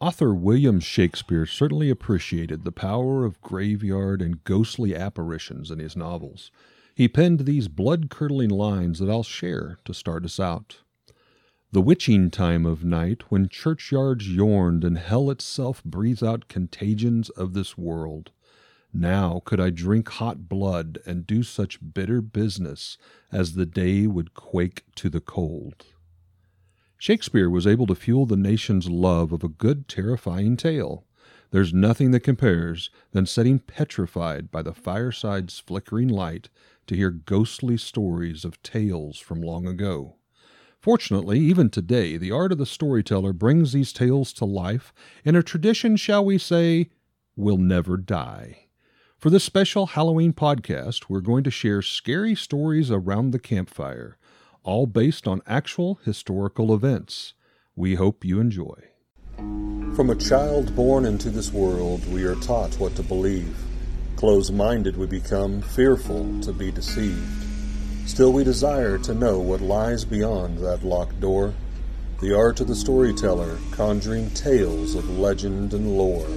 Author William Shakespeare certainly appreciated the power of graveyard and ghostly apparitions in his novels. He penned these blood curdling lines that I'll share to start us out. The witching time of night, when churchyards yawned and hell itself breathes out contagions of this world. Now could I drink hot blood and do such bitter business as the day would quake to the cold. Shakespeare was able to fuel the nation's love of a good, terrifying tale. There's nothing that compares than sitting petrified by the fireside's flickering light to hear ghostly stories of tales from long ago. Fortunately, even today, the art of the storyteller brings these tales to life in a tradition, shall we say, will never die. For this special Halloween podcast, we're going to share scary stories around the campfire all based on actual historical events. We hope you enjoy. From a child born into this world, we are taught what to believe. Close minded we become, fearful to be deceived. Still, we desire to know what lies beyond that locked door. The art of the storyteller, conjuring tales of legend and lore.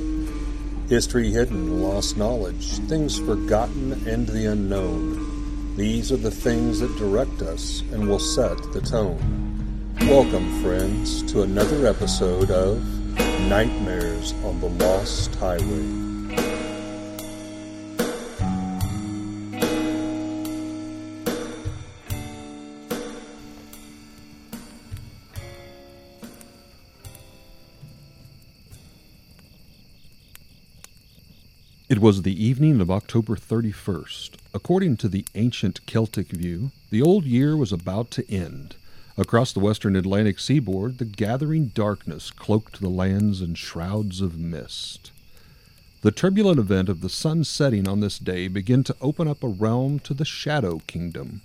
History hidden, lost knowledge, things forgotten, and the unknown. These are the things that direct us and will set the tone. Welcome, friends, to another episode of Nightmares on the Lost Highway. It was the evening of October 31st. According to the ancient Celtic view, the old year was about to end. Across the western Atlantic seaboard, the gathering darkness cloaked the lands in shrouds of mist. The turbulent event of the sun setting on this day began to open up a realm to the Shadow Kingdom.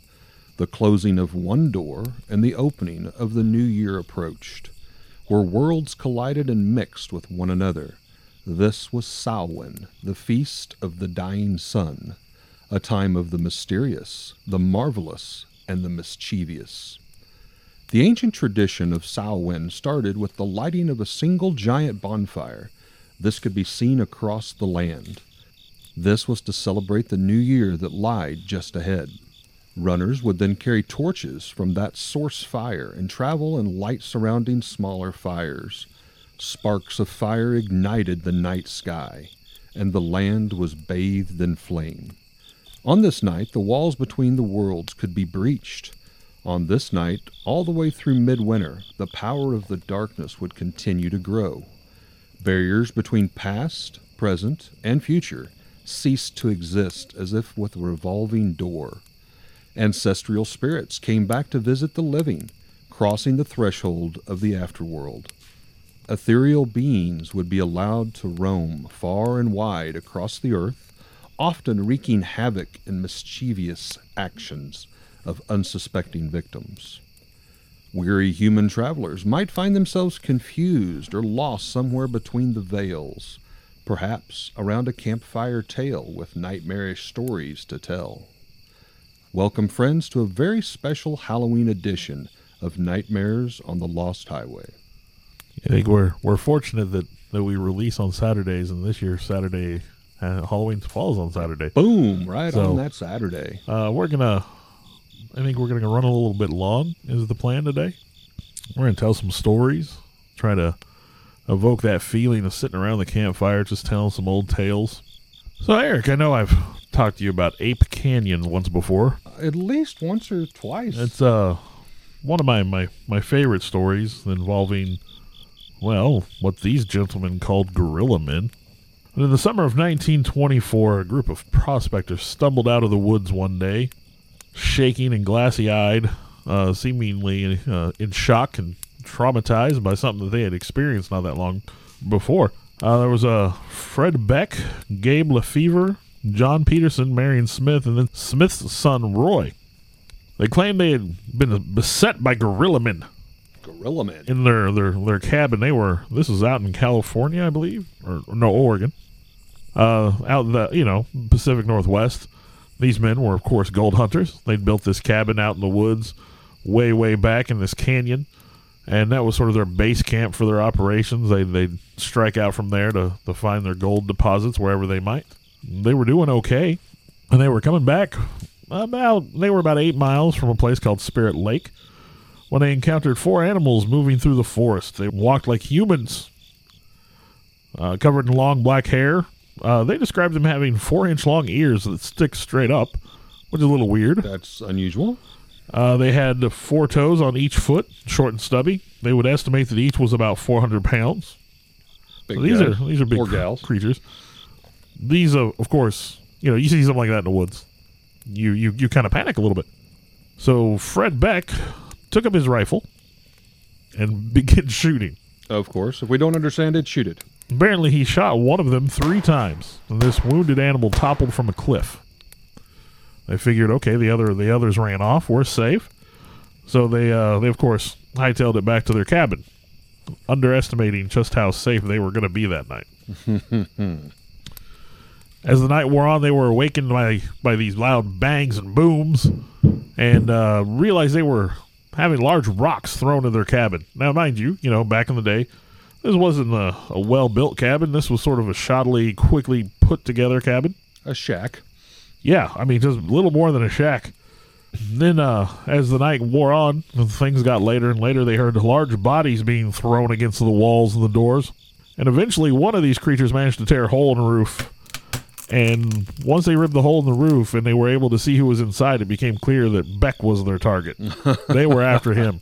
The closing of one door and the opening of the new year approached, where worlds collided and mixed with one another. This was Samhain, the feast of the dying sun, a time of the mysterious, the marvelous, and the mischievous. The ancient tradition of Samhain started with the lighting of a single giant bonfire. This could be seen across the land. This was to celebrate the new year that lied just ahead. Runners would then carry torches from that source fire and travel and light surrounding smaller fires. Sparks of fire ignited the night sky, and the land was bathed in flame. On this night, the walls between the worlds could be breached. On this night, all the way through midwinter, the power of the darkness would continue to grow. Barriers between past, present, and future ceased to exist as if with a revolving door. Ancestral spirits came back to visit the living, crossing the threshold of the afterworld ethereal beings would be allowed to roam far and wide across the earth, often wreaking havoc and mischievous actions of unsuspecting victims. Weary human travelers might find themselves confused or lost somewhere between the veils, perhaps around a campfire tale with nightmarish stories to tell. Welcome, friends, to a very special Halloween edition of Nightmares on the Lost Highway. I think we're we're fortunate that, that we release on Saturdays, and this year Saturday uh, Halloween falls on Saturday. Boom! Right so, on that Saturday. Uh, we're gonna. I think we're gonna run a little bit long. Is the plan today? We're gonna tell some stories. Try to evoke that feeling of sitting around the campfire, just telling some old tales. So, Eric, I know I've talked to you about Ape Canyon once before. At least once or twice. It's uh one of my my, my favorite stories involving well, what these gentlemen called gorilla men. But in the summer of 1924, a group of prospectors stumbled out of the woods one day, shaking and glassy eyed, uh, seemingly uh, in shock and traumatized by something that they had experienced not that long before. Uh, there was uh, Fred Beck, Gabe Lefevre, John Peterson, Marion Smith, and then Smith's son Roy. They claimed they had been beset by gorilla men Gorilla Man. In their, their their cabin, they were. This is out in California, I believe, or, or no, Oregon. Uh, out in the you know Pacific Northwest. These men were, of course, gold hunters. They'd built this cabin out in the woods, way way back in this canyon, and that was sort of their base camp for their operations. They they'd strike out from there to, to find their gold deposits wherever they might. They were doing okay, and they were coming back about they were about eight miles from a place called Spirit Lake when they encountered four animals moving through the forest. They walked like humans, uh, covered in long black hair. Uh, they described them having four inch long ears that stick straight up, which is a little weird. That's unusual. Uh, they had four toes on each foot, short and stubby. They would estimate that each was about 400 pounds. Big So these are these are big cr- creatures. These, are, of course, you know, you see something like that in the woods, you you you kind of panic a little bit. So Fred Beck took up his rifle and began shooting. Of course. If we don't understand it, shoot it. Apparently, he shot one of them three times, and this wounded animal toppled from a cliff. They figured, okay, the other the others ran off. We're safe. So they uh, they of course hightailed it back to their cabin, underestimating just how safe they were going to be that night. As the night wore on, they were awakened by by these loud bangs and booms, and uh, realized they were having large rocks thrown in their cabin. Now, mind you, you know, back in the day, this wasn't a, a well built cabin. This was sort of a shoddily, quickly put together cabin. A shack. Yeah, I mean, just a little more than a shack. Then, uh, as the night wore on, things got later and later, they heard large bodies being thrown against the walls and the doors. And eventually, one of these creatures managed to tear a hole in the roof. And once they ripped the hole in the roof and they were able to see who was inside, it became clear that Beck was their target. they were after him.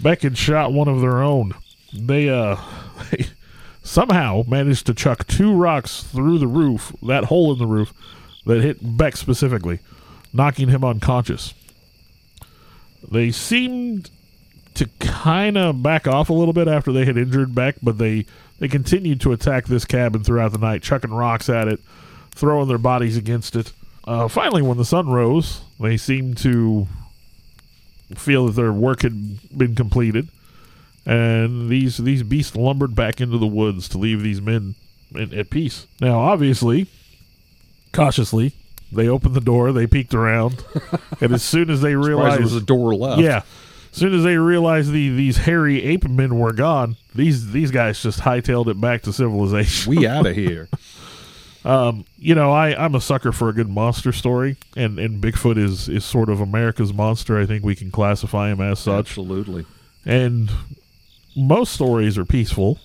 Beck had shot one of their own. They, uh, they somehow managed to chuck two rocks through the roof, that hole in the roof, that hit Beck specifically, knocking him unconscious. They seemed to kind of back off a little bit after they had injured Beck, but they, they continued to attack this cabin throughout the night, chucking rocks at it, throwing their bodies against it. Uh, finally, when the sun rose, they seemed to feel that their work had been completed, and these these beasts lumbered back into the woods to leave these men in, at peace. Now, obviously, cautiously, they opened the door, they peeked around, and as soon as they realized there was a door left. yeah. As soon as they realized the these hairy ape men were gone, these these guys just hightailed it back to civilization. We out of here. Um, you know, I I'm a sucker for a good monster story, and and Bigfoot is is sort of America's monster. I think we can classify him as such. Absolutely. And most stories are peaceful,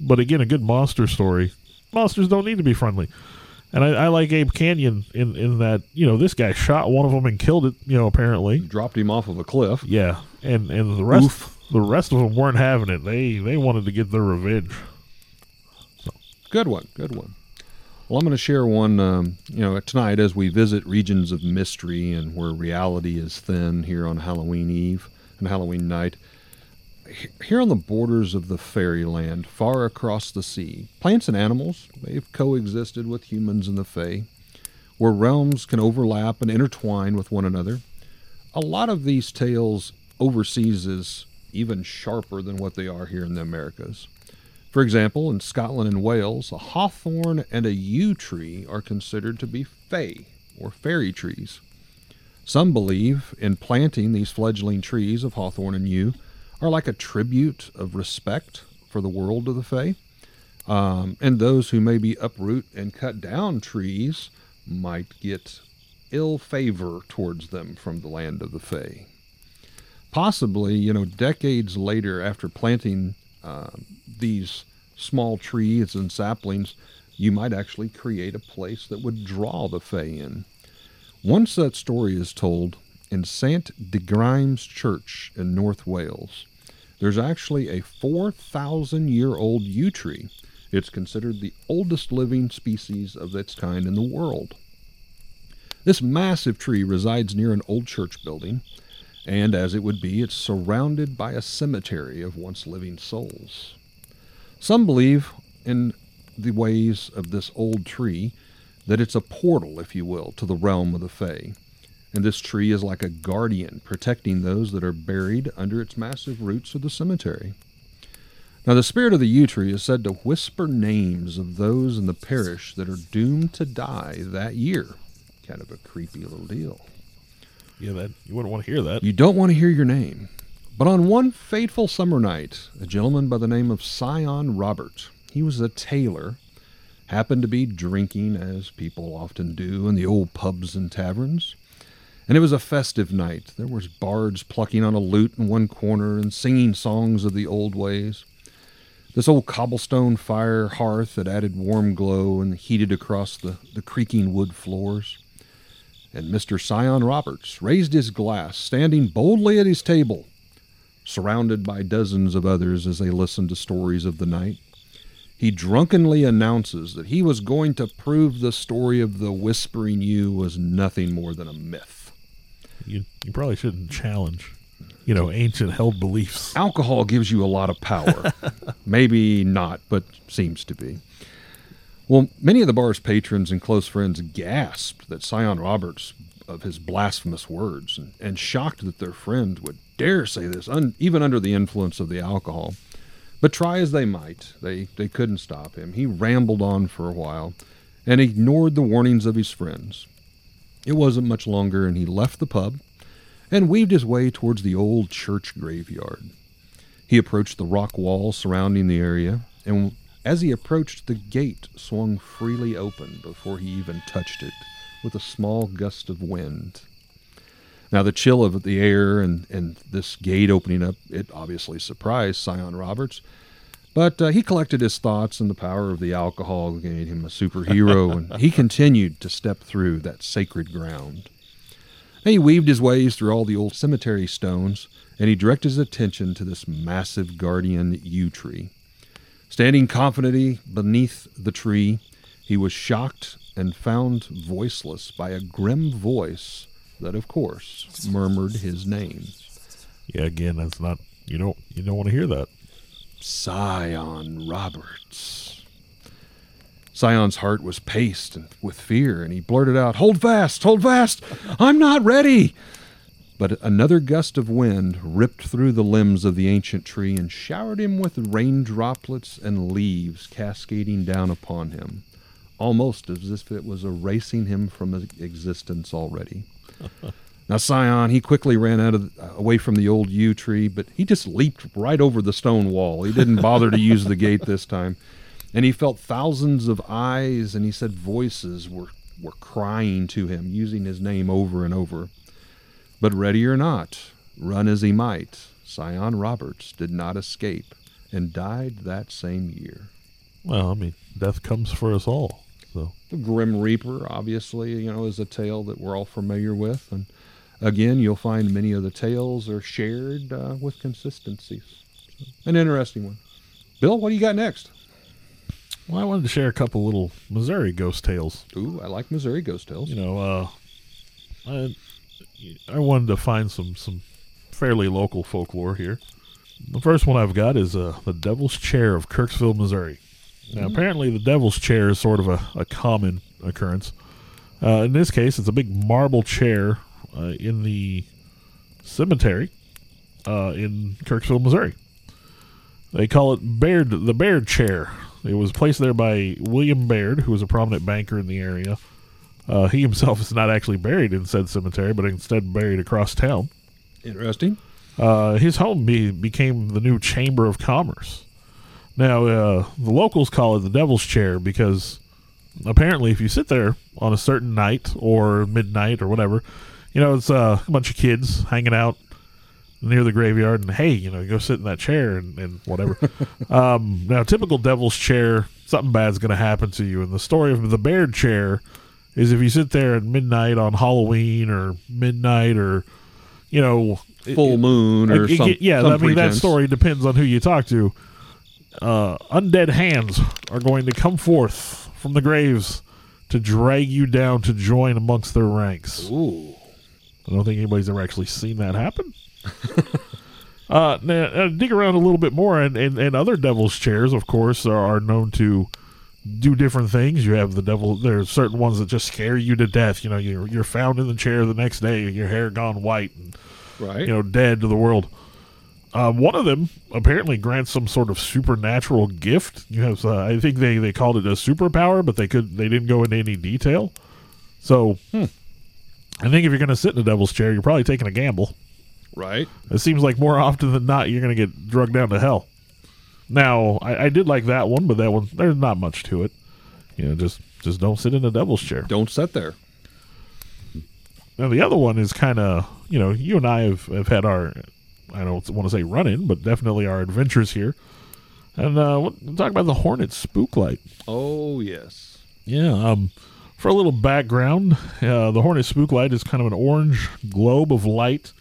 but again, a good monster story, monsters don't need to be friendly. And I, I like Ape Canyon in in that you know this guy shot one of them and killed it. You know, apparently, Dropped him off of a cliff. yeah, and and the rest Oof. the rest of them weren't having it. They they wanted to get their revenge. So. Good one. Good one. Well, I'm going to share one, um, you know, tonight as we visit regions of mystery and where reality is thin here on Halloween Eve and Halloween night. Here on the borders of the fairyland, far across the sea, plants and animals, they've coexisted with humans and the Fae, where realms can overlap and intertwine with one another. A lot of these tales overseas is even sharper than what they are here in the Americas. For example, in Scotland and Wales, a hawthorn and a yew tree are considered to be fey or fairy trees. Some believe in planting these fledgling trees of hawthorn and yew are like a tribute of respect for the world of the Fae. Um, and those who maybe uproot and cut down trees might get ill favor towards them from the land of the Fae. Possibly, you know, decades later after planting uh, these small trees and saplings, you might actually create a place that would draw the Fae in. Once such story is told in St. de Grimes Church in North Wales. There's actually a 4,000 year old yew tree. It's considered the oldest living species of its kind in the world. This massive tree resides near an old church building, and as it would be, it's surrounded by a cemetery of once living souls. Some believe in the ways of this old tree that it's a portal, if you will, to the realm of the Fae. And this tree is like a guardian protecting those that are buried under its massive roots of the cemetery. Now, the spirit of the yew tree is said to whisper names of those in the parish that are doomed to die that year. Kind of a creepy little deal. Yeah, that you wouldn't want to hear that. You don't want to hear your name, But on one fateful summer night, a gentleman by the name of Sion Robert, he was a tailor, happened to be drinking, as people often do in the old pubs and taverns. And it was a festive night. There was bards plucking on a lute in one corner and singing songs of the old ways. This old cobblestone fire hearth that added warm glow and heated across the, the creaking wood floors. And Mr. Sion Roberts raised his glass, standing boldly at his table, surrounded by dozens of others as they listened to stories of the night. He drunkenly announces that he was going to prove the story of the Whispering Yew was nothing more than a myth. You, you probably shouldn't challenge you know, ancient held beliefs. Alcohol gives you a lot of power. Maybe not, but seems to be. Well, many of the bar's patrons and close friends gasped that Sion Roberts of his blasphemous words and, and shocked that their friend would dare say this, un, even under the influence of the alcohol. But try as they might, they, they couldn't stop him. He rambled on for a while and ignored the warnings of his friends. It wasn't much longer, and he left the pub and weaved his way towards the old church graveyard. He approached the rock wall surrounding the area, and as he approached, the gate swung freely open before he even touched it, with a small gust of wind. Now, the chill of the air and, and this gate opening up, it obviously surprised Sion Roberts. But uh, he collected his thoughts, and the power of the alcohol made him a superhero, and he continued to step through that sacred ground. He weaved his ways through all the old cemetery stones, and he directed his attention to this massive guardian yew tree. Standing confidently beneath the tree, he was shocked and found voiceless by a grim voice that, of course, murmured his name. Yeah, again, that's not you don't you don't want to hear that. Sion Roberts. Sion's heart was paced with fear, and he blurted out, Hold fast, hold fast! I'm not ready! But another gust of wind ripped through the limbs of the ancient tree and showered him with rain droplets and leaves cascading down upon him, almost as if it was erasing him from existence already. now, Sion, he quickly ran out of, away from the old yew tree, but he just leaped right over the stone wall. He didn't bother to use the gate this time. And he felt thousands of eyes, and he said voices were, were crying to him, using his name over and over. But ready or not, run as he might, Sion Roberts did not escape and died that same year. Well, I mean, death comes for us all. So the Grim Reaper, obviously, you know, is a tale that we're all familiar with, and again, you'll find many of the tales are shared uh, with consistencies. So, an interesting one. Bill, what do you got next? Well, I wanted to share a couple little Missouri ghost tales. Ooh, I like Missouri ghost tales. You know, uh, I I wanted to find some some fairly local folklore here. The first one I've got is uh, the Devil's Chair of Kirksville, Missouri. Now, mm. apparently, the Devil's Chair is sort of a, a common occurrence. Uh, in this case, it's a big marble chair uh, in the cemetery uh, in Kirksville, Missouri. They call it Baird, the Baird Chair. It was placed there by William Baird, who was a prominent banker in the area. Uh, he himself is not actually buried in said cemetery, but instead buried across town. Interesting. Uh, his home be, became the new Chamber of Commerce. Now, uh, the locals call it the Devil's Chair because apparently, if you sit there on a certain night or midnight or whatever, you know, it's uh, a bunch of kids hanging out near the graveyard and hey, you know, go sit in that chair and, and whatever. um, now, typical devil's chair, something bad's going to happen to you. And the story of the Baird chair is if you sit there at midnight on Halloween or midnight or, you know, full it, moon or it, it, yeah, some I mean pretense. that story depends on who you talk to. Uh, undead hands are going to come forth from the graves to drag you down to join amongst their ranks. Ooh. I don't think anybody's ever actually seen that happen. uh, now, uh, dig around a little bit more, and, and, and other devil's chairs, of course, are, are known to do different things. You have the devil. There's certain ones that just scare you to death. You know, you're you're found in the chair the next day, your hair gone white, and right, you know, dead to the world. Uh, one of them apparently grants some sort of supernatural gift. You have, uh, I think they, they called it a superpower, but they could they didn't go into any detail. So, hmm. I think if you're going to sit in the devil's chair, you're probably taking a gamble. Right. It seems like more often than not, you're going to get drugged down to hell. Now, I, I did like that one, but that one there's not much to it. You know, just just don't sit in the devil's chair. Don't sit there. Now the other one is kind of you know you and I have, have had our I don't want to say run in, but definitely our adventures here, and uh, we'll talk about the Hornet Spook Light. Oh yes. Yeah. Um, for a little background, uh, the Hornet Spook Light is kind of an orange globe of light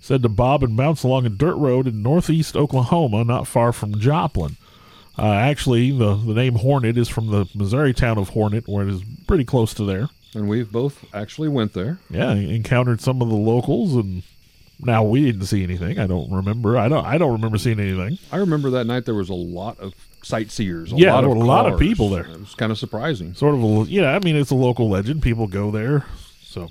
said to bob and bounce along a dirt road in northeast Oklahoma, not far from Joplin. Uh, actually, the, the name Hornet is from the Missouri town of Hornet, where it is pretty close to there. And we've both actually went there. Yeah, encountered some of the locals, and now we didn't see anything. I don't remember. I don't. I don't remember seeing anything. I remember that night there was a lot of sightseers. A Yeah, lot there of a lot of people there. It was kind of surprising. Sort of a yeah. I mean, it's a local legend. People go there. So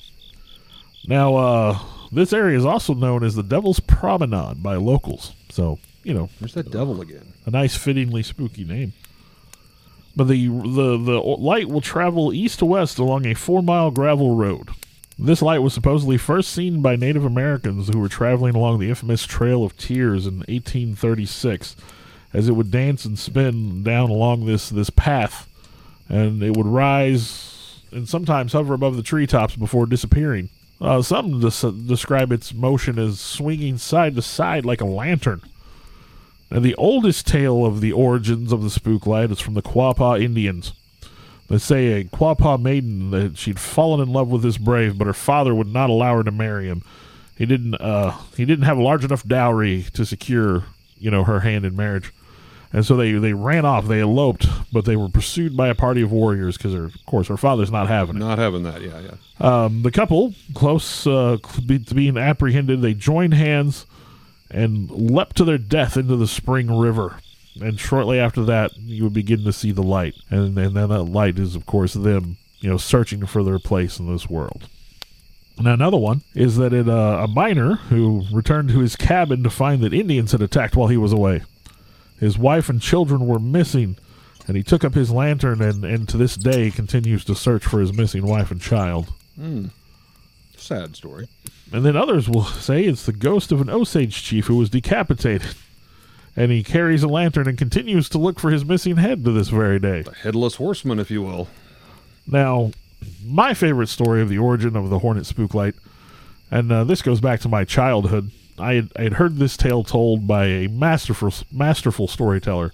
now, uh, this area is also known as the Devil's Promenade by locals. So you know, There's that devil again. a nice, fittingly spooky name. But the the the light will travel east to west along a four mile gravel road. This light was supposedly first seen by Native Americans who were traveling along the infamous Trail of Tears in 1836, as it would dance and spin down along this this path, and it would rise and sometimes hover above the treetops before disappearing. Uh, some des- describe its motion as swinging side to side like a lantern. Now, the oldest tale of the origins of the spook light is from the Quapaw Indians. They say a Quapaw maiden that she'd fallen in love with this brave, but her father would not allow her to marry him. He didn't. Uh, he didn't have a large enough dowry to secure, you know, her hand in marriage, and so they they ran off. They eloped, but they were pursued by a party of warriors because, of course, her father's not having it. Not having that. Yeah, yeah. Um, the couple, close uh, to being apprehended, they joined hands and leapt to their death into the spring river. And shortly after that, you would begin to see the light, and, and then that light is, of course, them, you know, searching for their place in this world. Now, another one is that it, uh, a miner who returned to his cabin to find that Indians had attacked while he was away. His wife and children were missing, and he took up his lantern and, and to this day continues to search for his missing wife and child. Hmm. Sad story. And then others will say it's the ghost of an Osage chief who was decapitated. And he carries a lantern and continues to look for his missing head to this very day. The headless horseman, if you will. Now, my favorite story of the origin of the Hornet Spooklight, and uh, this goes back to my childhood. I had, I had heard this tale told by a masterful, masterful storyteller.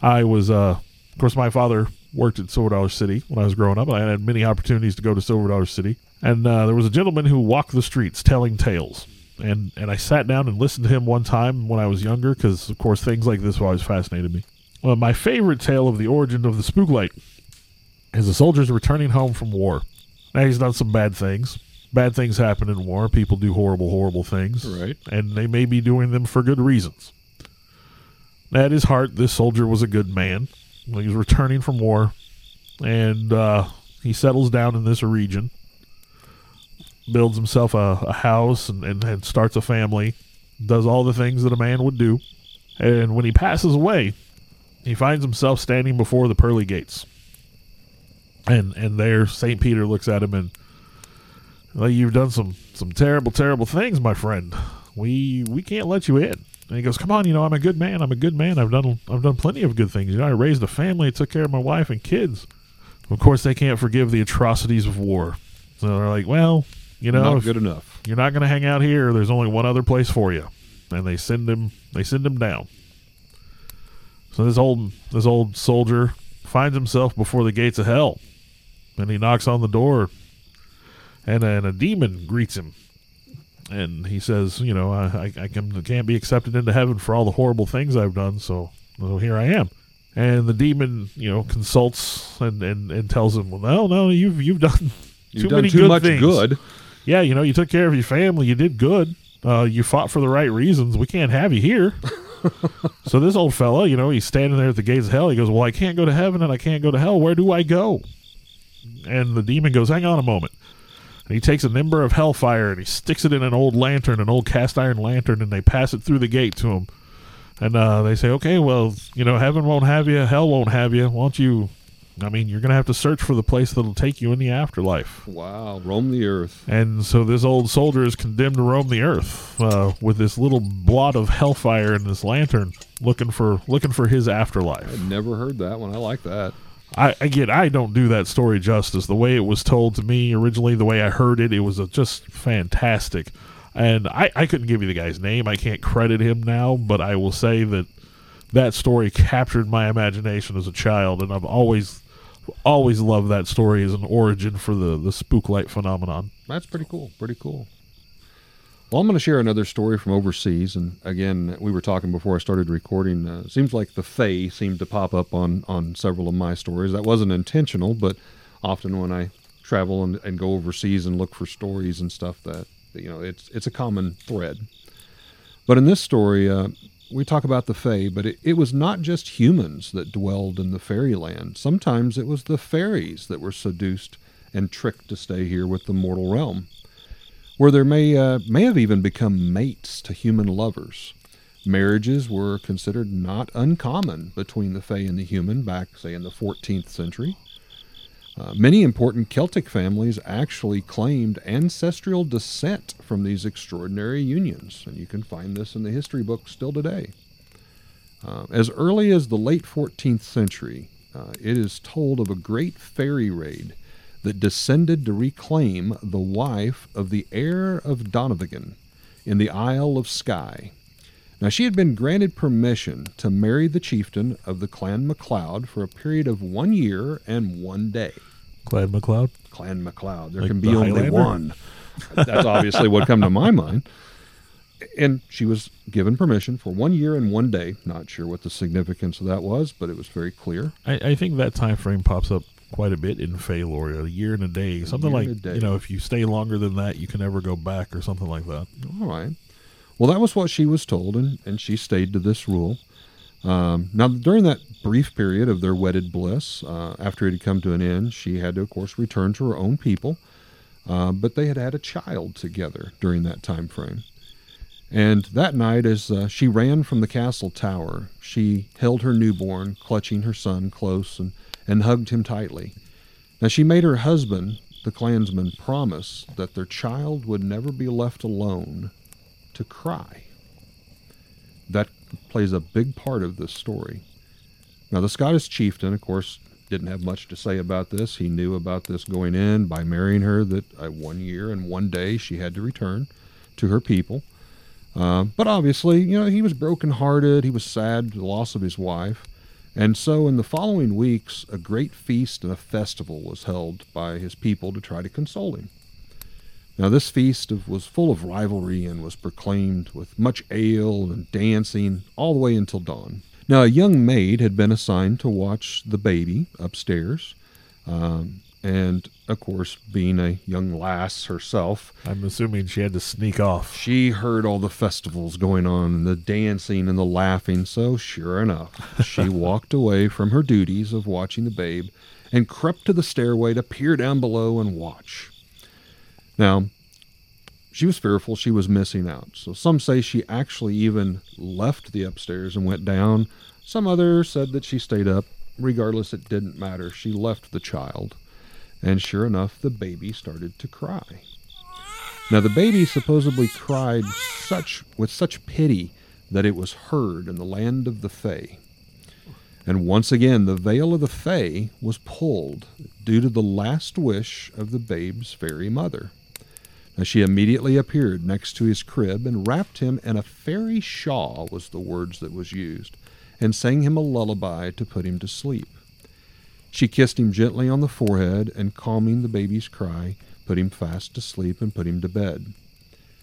I was, uh, of course, my father worked at Silver Dollar City when I was growing up, and I had many opportunities to go to Silver Dollar City. And uh, there was a gentleman who walked the streets telling tales. And, and I sat down and listened to him one time when I was younger because, of course, things like this always fascinated me. Well, my favorite tale of the origin of the spooklight is a soldier's returning home from war. Now, he's done some bad things. Bad things happen in war. People do horrible, horrible things. Right. And they may be doing them for good reasons. At his heart, this soldier was a good man. He was returning from war, and uh, he settles down in this region, builds himself a, a house, and, and, and starts a family, does all the things that a man would do. And when he passes away, he finds himself standing before the pearly gates. And and there St. Peter looks at him and well, you've done some some terrible, terrible things, my friend. We we can't let you in. And he goes, Come on, you know, I'm a good man. I'm a good man. I've done I've done plenty of good things. You know, I raised a family, I took care of my wife and kids. Of course they can't forgive the atrocities of war. So they're like, Well, you know, Not good enough. you're not gonna hang out here, there's only one other place for you. And they send him they send him down. So this old this old soldier finds himself before the gates of hell. And he knocks on the door and, and a demon greets him. And he says, you know, I, I, can, can't be accepted into heaven for all the horrible things I've done, so, so here I am. And the demon, you know, consults and, and, and tells him, well, no, no, you've you've done You've too done many too good much things. good. Yeah, you know, you took care of your family, you did good. Uh, you fought for the right reasons. We can't have you here. so this old fella, you know, he's standing there at the gates of hell. He goes, "Well, I can't go to heaven and I can't go to hell. Where do I go?" And the demon goes, "Hang on a moment." And he takes an ember of hellfire and he sticks it in an old lantern, an old cast iron lantern, and they pass it through the gate to him. And uh, they say, "Okay, well, you know, heaven won't have you, hell won't have you. Why don't you I mean, you're going to have to search for the place that'll take you in the afterlife. Wow, roam the earth. And so this old soldier is condemned to roam the earth uh, with this little blot of hellfire in this lantern, looking for looking for his afterlife. I'd never heard that one. I like that. I again, I don't do that story justice. The way it was told to me originally, the way I heard it, it was a, just fantastic. And I, I couldn't give you the guy's name. I can't credit him now, but I will say that that story captured my imagination as a child, and I've always always loved that story as an origin for the the spook light phenomenon. That's pretty cool. Pretty cool. Well, I'm going to share another story from overseas, and again, we were talking before I started recording. Uh, seems like the Fae seemed to pop up on on several of my stories. That wasn't intentional, but often when I travel and, and go overseas and look for stories and stuff, that you know, it's it's a common thread. But in this story, uh, we talk about the Fae, but it, it was not just humans that dwelled in the fairyland. Sometimes it was the fairies that were seduced and tricked to stay here with the mortal realm, where there may uh, may have even become mates to human lovers. Marriages were considered not uncommon between the Fae and the human back, say, in the 14th century. Uh, many important Celtic families actually claimed ancestral descent from these extraordinary unions, and you can find this in the history books still today. Uh, as early as the late 14th century, uh, it is told of a great fairy raid that descended to reclaim the wife of the heir of Dunvegan in the Isle of Skye. Now, she had been granted permission to marry the chieftain of the Clan MacLeod for a period of one year and one day. Clan MacLeod? Clan MacLeod. There Like can be the only one. That's obviously what come to my mind. And she was given permission for one year and one day. Not sure what the significance of that was, but it was very clear. I, I think that time frame pops up quite a bit in Fey. A year and a day, something year like a day. you know, if you stay longer than that, you can never go back, or something like that. All right. Well, that was what she was told, and, and she stayed to this rule. Um, now, during that brief period of their wedded bliss, uh, after it had come to an end, she had to, of course, return to her own people. Uh, but they had had a child together during that time frame. And that night, as uh, she ran from the castle tower, she held her newborn, clutching her son close and, and hugged him tightly. Now, she made her husband, the clansman, promise that their child would never be left alone to cry. That plays a big part of this story. Now, the Scottish chieftain, of course, didn't have much to say about this. He knew about this going in by marrying her that uh, one year and one day she had to return to her people. Uh, but obviously, you know, he was brokenhearted. He was sad the loss of his wife. And so, in the following weeks, a great feast and a festival was held by his people to try to console him. Now, this feast was full of rivalry and was proclaimed with much ale and dancing all the way until dawn. Now, a young maid had been assigned to watch the baby upstairs. Um, and, of course, being a young lass herself, I'm assuming she had to sneak off. she heard all the festivals going on and the dancing and the laughing, so sure enough, she walked away from her duties of watching the babe and crept to the stairway to peer down below and watch. Now, she was fearful she was missing out, so some say she actually even left the upstairs and went down. Some others said that she stayed up. Regardless, it didn't matter. She left the child. And sure enough, the baby started to cry. Now the baby supposedly cried such with such pity that it was heard in the land of the Fae. And once again the veil of the Fae was pulled due to the last wish of the babe's fairy mother. Now she immediately appeared next to his crib and wrapped him in a fairy shawl was the words that was used, and sang him a lullaby to put him to sleep. She kissed him gently on the forehead and, calming the baby's cry, put him fast to sleep and put him to bed.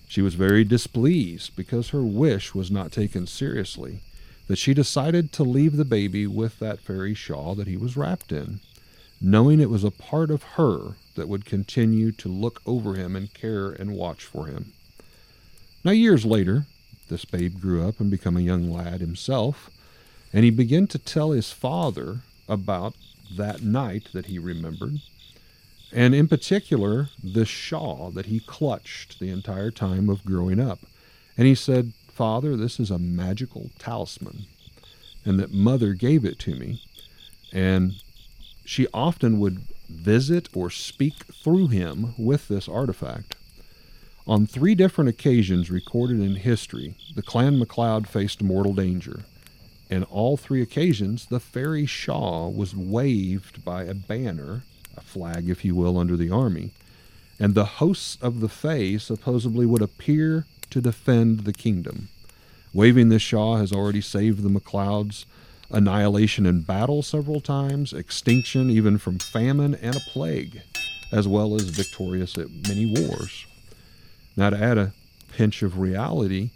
She was very displeased because her wish was not taken seriously, that she decided to leave the baby with that fairy shawl that he was wrapped in, knowing it was a part of her that would continue to look over him and care and watch for him. Now, years later, this babe grew up and became a young lad himself, and he began to tell his father about that night that he remembered, and in particular, the shawl that he clutched the entire time of growing up. And he said, Father, this is a magical talisman, and that mother gave it to me. And she often would visit or speak through him with this artifact. On three different occasions recorded in history, the Clan MacLeod faced mortal danger. In all three occasions, the fairy Shaw was waved by a banner, a flag, if you will, under the army, and the hosts of the Fae supposedly would appear to defend the kingdom. Waving this Shaw has already saved the MacLeods annihilation in battle several times, extinction even from famine and a plague, as well as victorious at many wars. Now, to add a pinch of reality,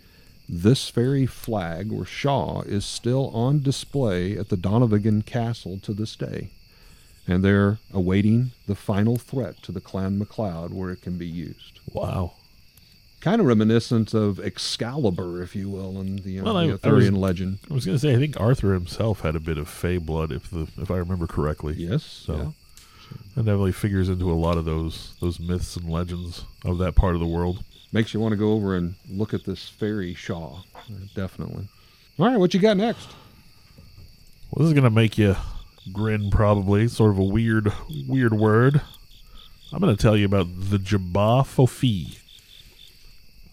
this fairy flag or Shaw is still on display at the Dunvegan Castle to this day, and they're awaiting the final threat to the Clan MacLeod where it can be used. Wow. Kind of reminiscent of Excalibur, if you will, in the, uh, Well, the I- I was- Arthurian legend. I was going to say, I think Arthur himself had a bit of Fey blood, if the if I remember correctly. Yes. So yeah. that definitely figures into a lot of those those myths and legends of that part of the world. Makes you want to go over and look at this fairy Shaw. Uh, Definitely. All right, what you got next? Well, this is going to make you grin, probably. Sort of a weird weird word. I'm going to tell you about the J'ba Fofi.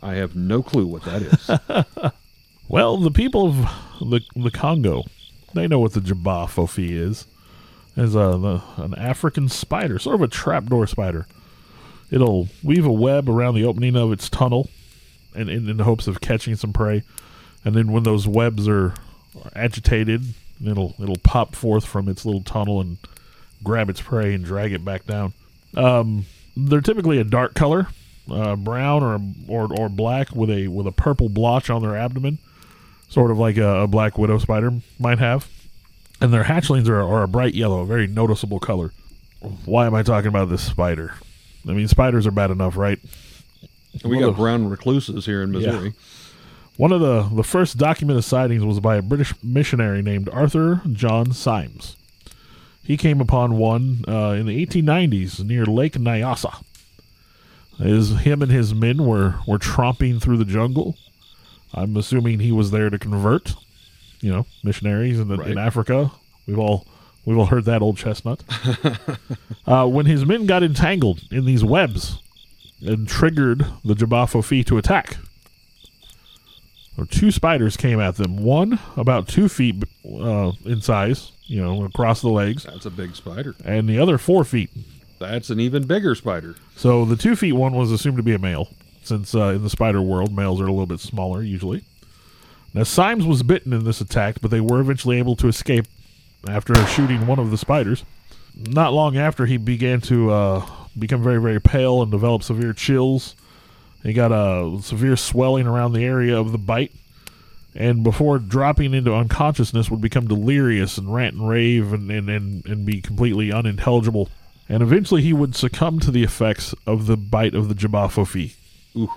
I have no clue what that is. Well, the people of the the Congo, they know what the J'ba Fofi is. It's a, the, an African spider, sort of a trapdoor spider. It'll weave a web around the opening of its tunnel, and in, in the hopes of catching some prey. And then when those webs are, are agitated, it'll it'll pop forth from its little tunnel and grab its prey and drag it back down. Um, they're typically a dark color, uh, brown or, or or black with a with a purple blotch on their abdomen sort of like a, a black widow spider might have. And their hatchlings are, are a bright yellow, a very noticeable color. Why am I talking about this spider? I mean, spiders are bad enough, right? we Well, got brown recluses here in Missouri. One of the, the first documented sightings was by a British missionary named Arthur John Symes. He came upon one uh, in the 1890s near Lake Nyassa. His, him and his men were, were tromping through the jungle. I'm assuming he was there to convert, you know, missionaries in, the, in Right. Africa. We've all we've all heard that old chestnut. uh, when his men got entangled in these webs and triggered the J'ba Fofi to attack, or two spiders came at them. One about two feet uh, in size, you know, across the legs, That's a big spider. and the other four feet. That's an even bigger spider. So the two feet one was assumed to be a male, since uh, in the spider world males are a little bit smaller usually. Now Symes was bitten in this attack, but they were eventually able to escape after shooting one of the spiders. Not long after, he began to uh, become very, very pale and develop severe chills. He got a severe swelling around the area of the bite, and before dropping into unconsciousness, would become delirious and rant and rave and, and, and, and be completely unintelligible. And eventually, he would succumb to the effects of the bite of the J'ba Fofi. Ooh,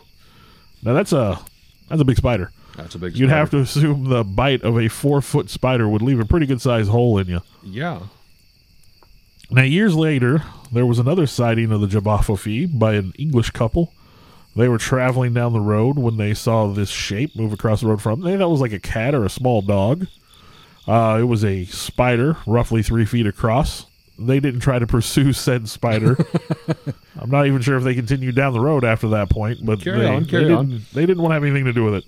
Now, that's a that's a big spider. That's a big. You'd spider. have to assume the bite of a four foot spider would leave a pretty good sized hole in you. Yeah. Now, years later, there was another sighting of the J'ba Fofi by an English couple. They were traveling down the road when they saw this shape move across the road from them. They thought it was like a cat or a small dog. Uh, it was a spider, roughly three feet across. They didn't try to pursue said spider. I'm not even sure if they continued down the road after that point, but Carry they, on, they carry didn't, on. They didn't want to have anything to do with it.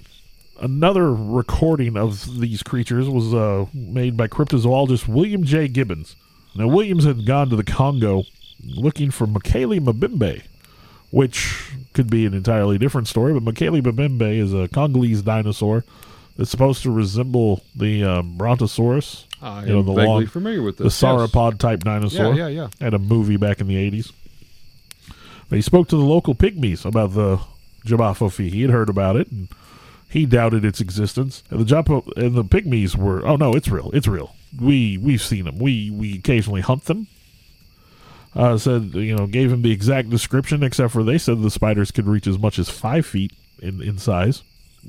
Another recording of these creatures was uh, made by cryptozoologist William J. Gibbons. Now, Williams had gone to the Congo looking for Michele Mabimbe, which could be an entirely different story, but Mokele-mbembe is a Congolese dinosaur that's supposed to resemble the um, Brontosaurus, I You know, the vaguely long- familiar with the this. yes. sauropod type dinosaur. Yeah, yeah, yeah. Had a movie back in the 80s. But he spoke to the local pygmies about the Jabafofi. He had heard about it, and he doubted its existence. And the Japa and the pygmies were, oh no, it's real, it's real. We we've seen them. We we occasionally hunt them. Uh, said you know gave him the exact description, except for they said the spiders could reach as much as five feet in in size.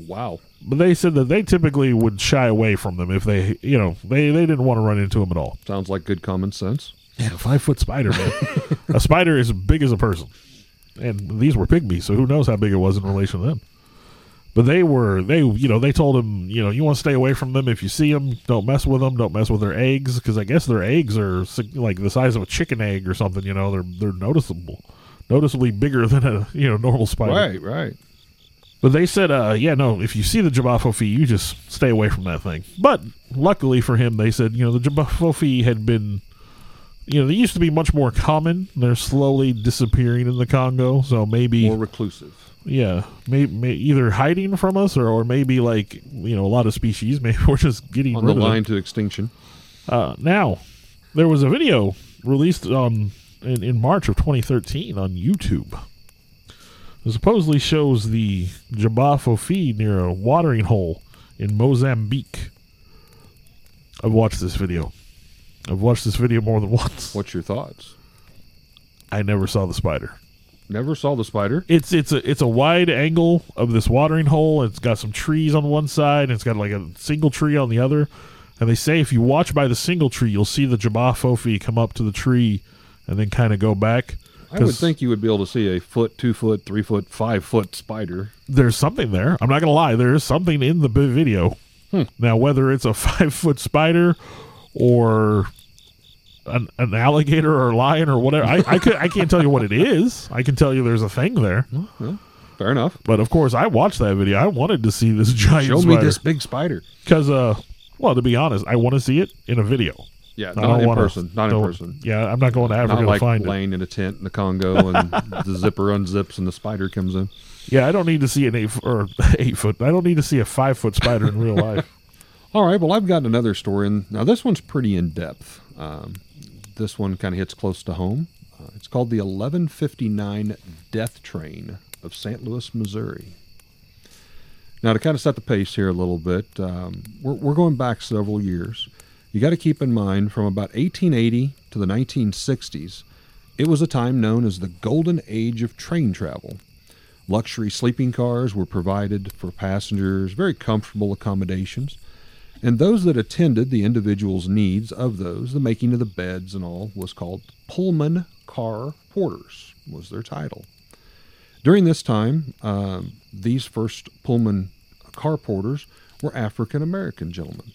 Wow. But they said that they typically would shy away from them if they, you know, they, they didn't want to run into them at all. Sounds like good common sense. Yeah, five foot spider, man. a spider is as big as a person. And these were pygmies, so who knows how big it was in relation to them. But they were they you know they told him you know you want to stay away from them if you see them don't mess with them don't mess with their eggs because I guess their eggs are like the size of a chicken egg or something you know they're they're noticeable noticeably bigger than a you know normal spider. Right, right. But they said, uh, yeah, no, if you see the Jabafo you just stay away from that thing. But luckily for him, they said, you know, the Jabafo had been, you know, they used to be much more common. They're slowly disappearing in the Congo. So maybe, More reclusive. Yeah, may, may, either hiding from us or, or maybe like, you know, a lot of species, maybe we're just getting On the line to extinction. Uh, now, there was a video released on in, in March of 2013 on YouTube. It supposedly shows the J'ba Fofi near a watering hole in Mozambique. I've watched this video. I've watched this video more than once. What's your thoughts? I never saw the spider. Never saw the spider. It's it's a it's a wide angle of this watering hole. It's got some trees on one side, and it's got like a single tree on the other. And they say if you watch by the single tree, you'll see the J'ba Fofi come up to the tree and then kind of go back. I would think you would be able to see a foot, two foot, three foot, five foot spider. there's something there. I'm not gonna lie. There is something in the video. Hmm. Now, whether it's a five foot spider or an, an alligator or a lion or whatever, I I, could, I can't tell you what it is. I can tell you there's a thing there. Fair enough. But of course, I watched that video. I wanted to see this giant Show spider me this big spider. because, uh, well, to be honest, I want to see it in a video. Yeah, I not in wanna, person. Not in person. Yeah, I'm not going to Africa Not to like find it. laying in a tent in the Congo and the zipper unzips and the spider comes in. Yeah, I don't need to see an eight foot or eight foot. I don't need to see a five foot spider in real life. All right, well, I've got another story, and now this one's pretty in depth. Um, this one kind of hits close to home. Uh, it's called the 1159 Death Train of St. Louis, Missouri. Now, to kind of set the pace here a little bit, um, we're, we're going back several years. You got to keep in mind from about 1880 to the 1960s, it was a time known as the golden age of train travel. Luxury sleeping cars were provided for passengers, very comfortable accommodations. And those that attended the individual's needs of those, the making of the beds and all, was called Pullman car porters, was their title. During this time, um, these first Pullman car porters were African American gentlemen.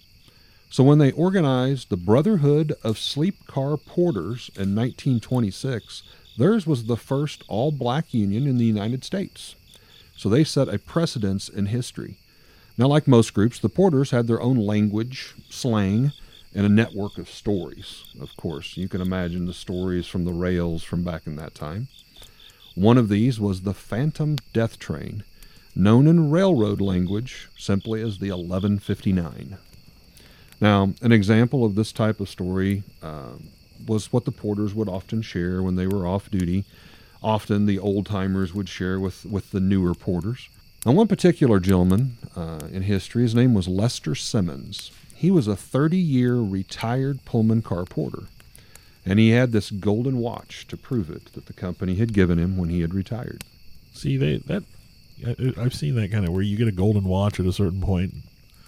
So when they organized the Brotherhood of Sleep Car Porters in 1926, theirs was the first all black union in the United States. So they set a precedence in history. Now, like most groups, the porters had their own language, slang, and a network of stories. Of course, you can imagine the stories from the rails from back in that time. One of these was the Phantom Death Train, known in railroad language simply as the 1159. Now, an example of this type of story uh, was what the porters would often share when they were off duty. Often the old timers would share with, with the newer porters. Now, one particular gentleman uh, in history, his name was Lester Simmons. He was a 30 year retired Pullman car porter, and he had this golden watch to prove it that the company had given him when he had retired. See, they that I, I've seen that kind of where you get a golden watch at a certain point.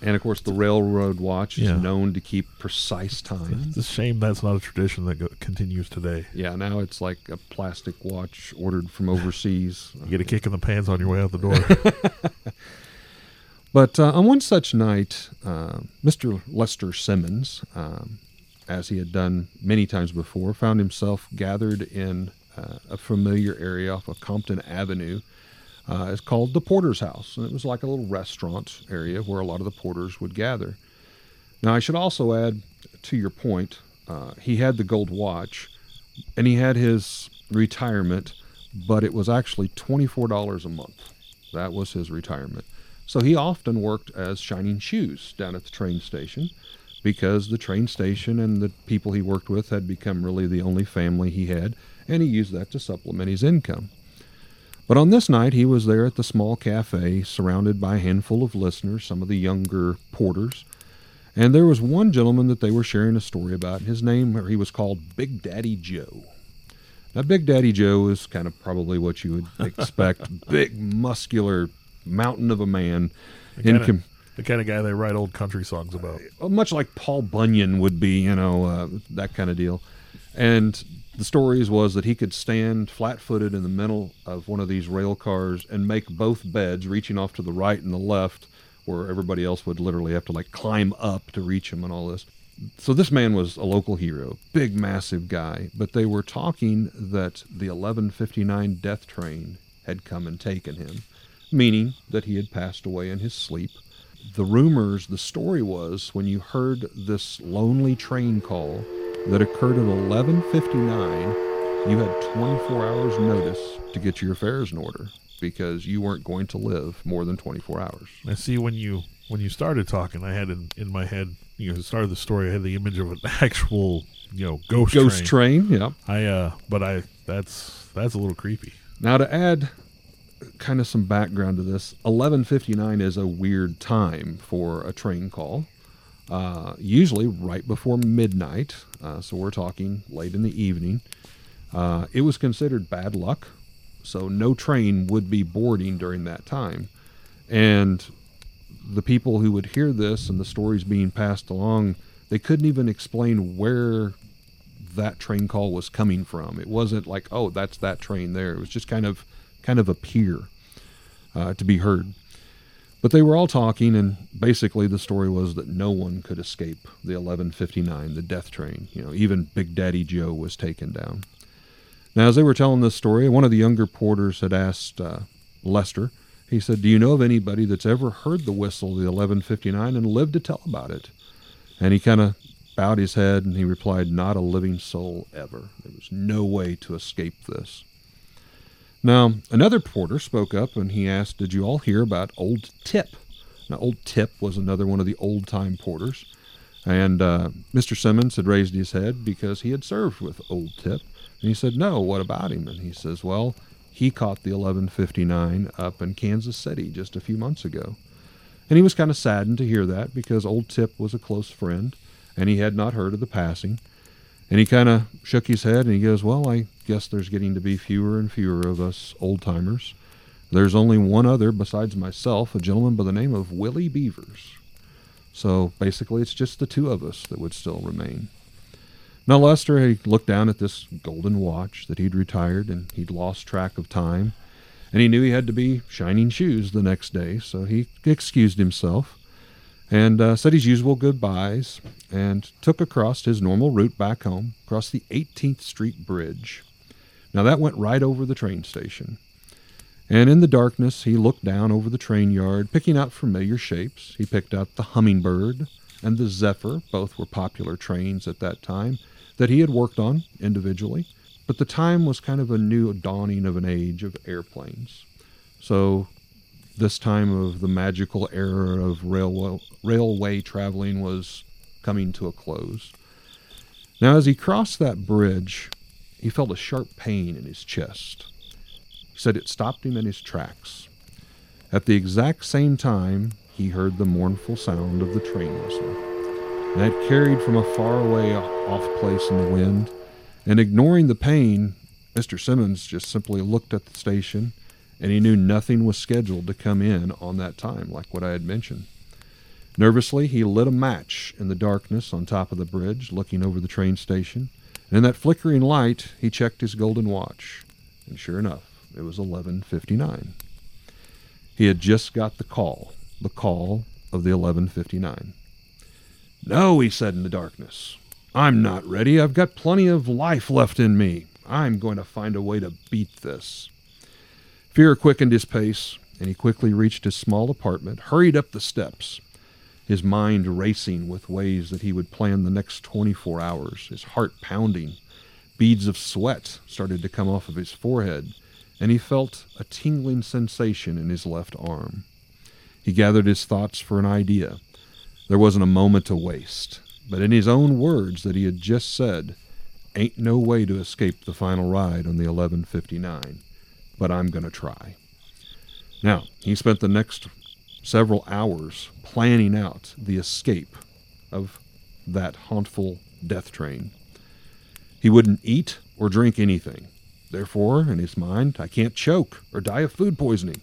And of course, the railroad watch is Yeah. known to keep precise time. It's a shame that's not a tradition that go, continues today. Yeah, now it's like a plastic watch ordered from overseas. You get a kick in the pants on your way out the door. But uh, on one such night, uh, Mr. Lester Simmons, um, as he had done many times before, found himself gathered in uh, a familiar area off of Compton Avenue. Uh, it's called the Porter's House, and it was like a little restaurant area where a lot of the porters would gather. Now, I should also add to your point, uh, he had the gold watch, and he had his retirement, but it was actually $24 a month. That was his retirement. So he often worked as shining shoes down at the train station because the train station and the people he worked with had become really the only family he had, and he used that to supplement his income. But on this night, he was there at the small cafe, surrounded by a handful of listeners, some of the younger porters. And there was one gentleman that they were sharing a story about. His name, or he was called Big Daddy Joe. Now, Big Daddy Joe is kind of probably what you would expect big, muscular mountain of a man. In Kinda- the kind of guy they write old country songs about. much like Paul Bunyan would be, you know, uh, that kind of deal. And The stories was that he could stand flat footed in the middle of one of these rail cars and make both beds, reaching off to the right and the left, where everybody else would literally have to like climb up to reach him and all this. So this man was a local hero, big, massive guy. But they were talking that the 1159 death train had come and taken him, meaning that he had passed away in his sleep. The rumors, the story was when you heard this lonely train call that occurred at 11:59, you had 24 hours notice to get your affairs in order because you weren't going to live more than 24 hours. I see when you when you started talking, I had in, in my head, you know, started the story, I had the image of an actual, you know, ghost Ghost train. train, yeah. I uh but I that's that's a little creepy. Now to add kind of some background to this, 11:59 is a weird time for a train call. Uh, usually right before midnight, uh, so we're talking late in the evening. Uh, it was considered bad luck, so no train would be boarding during that time. And the people who would hear this and the stories being passed along, they couldn't even explain where that train call was coming from. It wasn't like, oh, that's that train there. It was just kind of kind of appear uh, to be heard. But they were all talking, and basically the story was that no one could escape the 1159, the death train. You know, even Big Daddy Joe was taken down. Now, as they were telling this story, one of the younger porters had asked uh, Lester. He said, "Do you know of anybody that's ever heard the whistle of the 1159 and lived to tell about it?" And he kind of bowed his head and he replied, "Not a living soul ever. There was no way to escape this." Now, another porter spoke up and he asked, Did you all hear about Old Tip? Now, Old Tip was another one of the old time porters. And uh, Mr. Simmons had raised his head because he had served with Old Tip. And he said, No, what about him? And he says, Well, he caught the 1159 up in Kansas City just a few months ago. And he was kind of saddened to hear that because Old Tip was a close friend and he had not heard of the passing. And he kind of shook his head and he goes, Well, I guess there's getting to be fewer and fewer of us old timers. There's only one other besides myself, a gentleman by the name of Willie Beavers. So basically, it's just the two of us that would still remain. Now, Lester had looked down at this golden watch that he'd retired and he'd lost track of time, and he knew he had to be shining shoes the next day, so he excused himself and uh, said his usual goodbyes and took across his normal route back home across the 18th Street Bridge. Now that went right over the train station. And in the darkness, he looked down over the train yard, picking out familiar shapes. He picked out the Hummingbird and the Zephyr, both were popular trains at that time, that he had worked on individually. But the time was kind of a new dawning of an age of airplanes. So this time of the magical era of railway, railway traveling was coming to a close. Now, as he crossed that bridge, he felt a sharp pain in his chest. He said it stopped him in his tracks. At the exact same time, he heard the mournful sound of the train whistle. That carried from a faraway off place in the wind, and ignoring the pain, Mr. Simmons just simply looked at the station, and he knew nothing was scheduled to come in on that time, like what I had mentioned. Nervously, he lit a match in the darkness on top of the bridge, looking over the train station. And in that flickering light, he checked his golden watch. And sure enough, it was 11:59. He had just got the call, the call of the 11:59. "No," he said in the darkness. "I'm not ready. I've got plenty of life left in me. I'm going to find a way to beat this." Fear quickened his pace, and he quickly reached his small apartment, hurried up the steps, his mind racing with ways that he would plan the next 24 hours, his heart pounding. Beads of sweat started to come off of his forehead, and he felt a tingling sensation in his left arm. He gathered his thoughts for an idea. There wasn't a moment to waste, but in his own words that he had just said, Ain't no way to escape the final ride on the 1159, but I'm going to try. Now, he spent the next several hours planning out the escape of that hauntful death train. He wouldn't eat or drink anything. Therefore, in his mind, I can't choke or die of food poisoning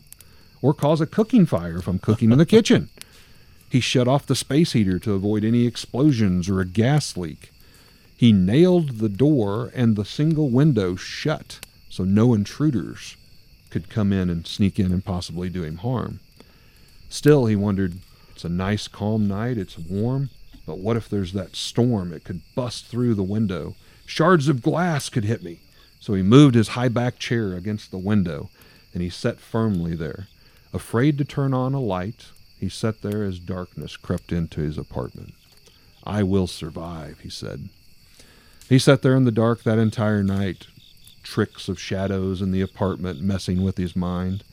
or cause a cooking fire if I'm cooking in the kitchen. He shut off the space heater to avoid any explosions or a gas leak. He nailed the door and the single window shut so no intruders could come in and sneak in and possibly do him harm. Still, he wondered, it's a nice, calm night, it's warm, but what if there's that storm? It could bust through the window. Shards of glass could hit me. So he moved his high back chair against the window, and he sat firmly there. Afraid to turn on a light, he sat there as darkness crept into his apartment. I will survive, he said. He sat there in the dark that entire night, tricks of shadows in the apartment messing with his mind.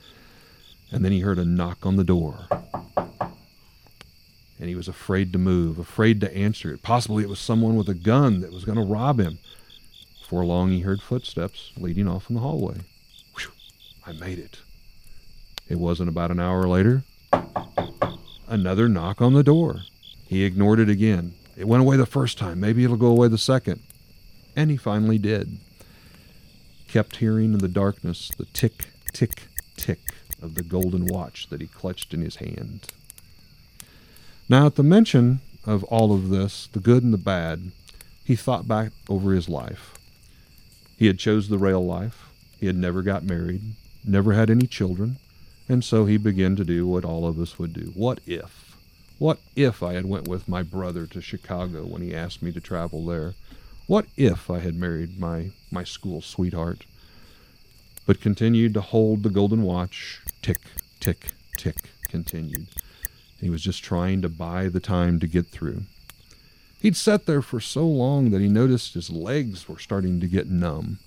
And then he heard a knock on the door. And he was afraid to move, afraid to answer it. Possibly it was someone with a gun that was going to rob him. Before long, he heard footsteps leading off in the hallway. Whew, I made it. It wasn't about an hour later. Another knock on the door. He ignored it again. It went away the first time. Maybe it'll go away the second. And he finally did. Kept hearing in the darkness the tick, tick, tick of the golden watch that he clutched in his hand. Now, at the mention of all of this, the good and the bad, he thought back over his life. He had chose the rail life. He had never got married, never had any children, and so he began to do what all of us would do. What if? What if I had went with my brother to Chicago when he asked me to travel there? What if I had married my, my school sweetheart? But continued to hold the golden watch. Tick, tick, tick, continued. He was just trying to buy the time to get through. He'd sat there for so long that he noticed his legs were starting to get numb,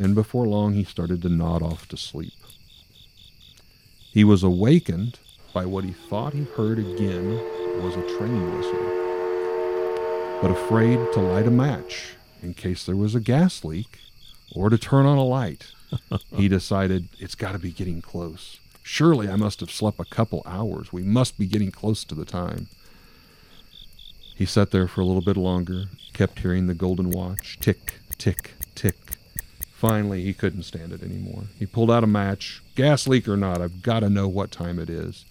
and before long he started to nod off to sleep. He was awakened by what he thought he heard again was a train whistle. But afraid to light a match in case there was a gas leak or to turn on a light, he decided it's got to be getting close. Surely I must have slept a couple hours. We must be getting close to the time. He sat there for a little bit longer, kept hearing the golden watch tick, tick, tick. Finally, he couldn't stand it anymore. He pulled out a match. Gas leak or not, I've got to know what time it is.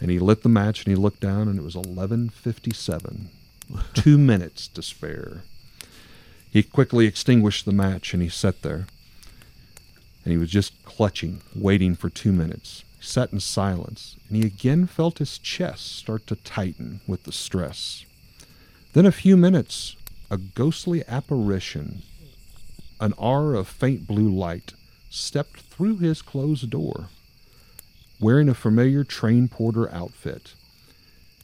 And he lit the match and he looked down and it was 11:57. 2 minutes to spare. He quickly extinguished the match and he sat there. And he was just clutching, waiting for 2 minutes. He sat in silence, and he again felt his chest start to tighten with the stress. Then a few minutes, a ghostly apparition, an aura of faint blue light, stepped through his closed door, wearing a familiar train porter outfit.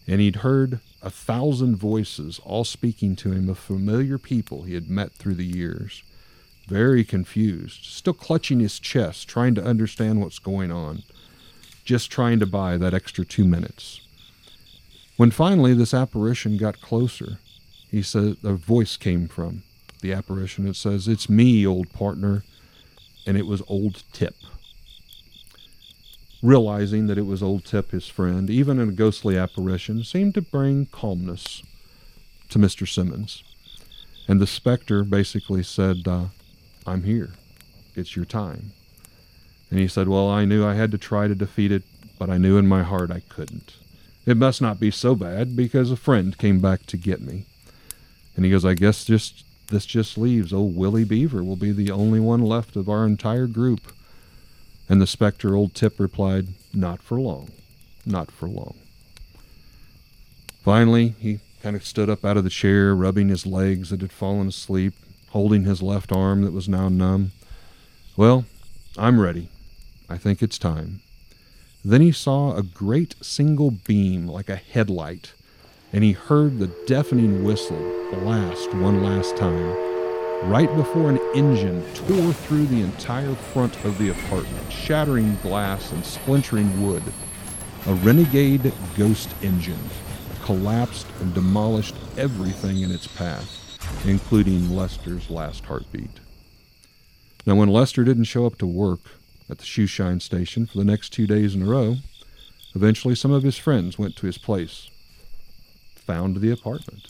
And he'd heard a thousand voices all speaking to him of familiar people he had met through the years. Very confused, still clutching his chest, trying to understand what's going on, just trying to buy that extra two minutes. When finally this apparition got closer, he said a voice came from the apparition. It says, It's me, old partner. And it was old Tip. Realizing that it was old Tip, his friend, even in a ghostly apparition, seemed to bring calmness to Mr. Simmons. And the specter basically said, uh, I'm here. It's your time. And he said, Well, I knew I had to try to defeat it, but I knew in my heart I couldn't. It must not be so bad because a friend came back to get me. And he goes, I guess just this just leaves old Willie Beaver will be the only one left of our entire group. And the specter old Tip replied, Not for long. Not for long. Finally, he kind of stood up out of the chair, rubbing his legs that had fallen asleep, holding his left arm that was now numb. Well, I'm ready. I think it's time. Then he saw a great single beam like a headlight, and he heard the deafening whistle blast one last time, right before an engine tore through the entire front of the apartment, shattering glass and splintering wood. A renegade ghost engine collapsed and demolished everything in its path, including Lester's last heartbeat. Now, when Lester didn't show up to work at the shoeshine station for the next two days in a row, eventually some of his friends went to his place, found the apartment.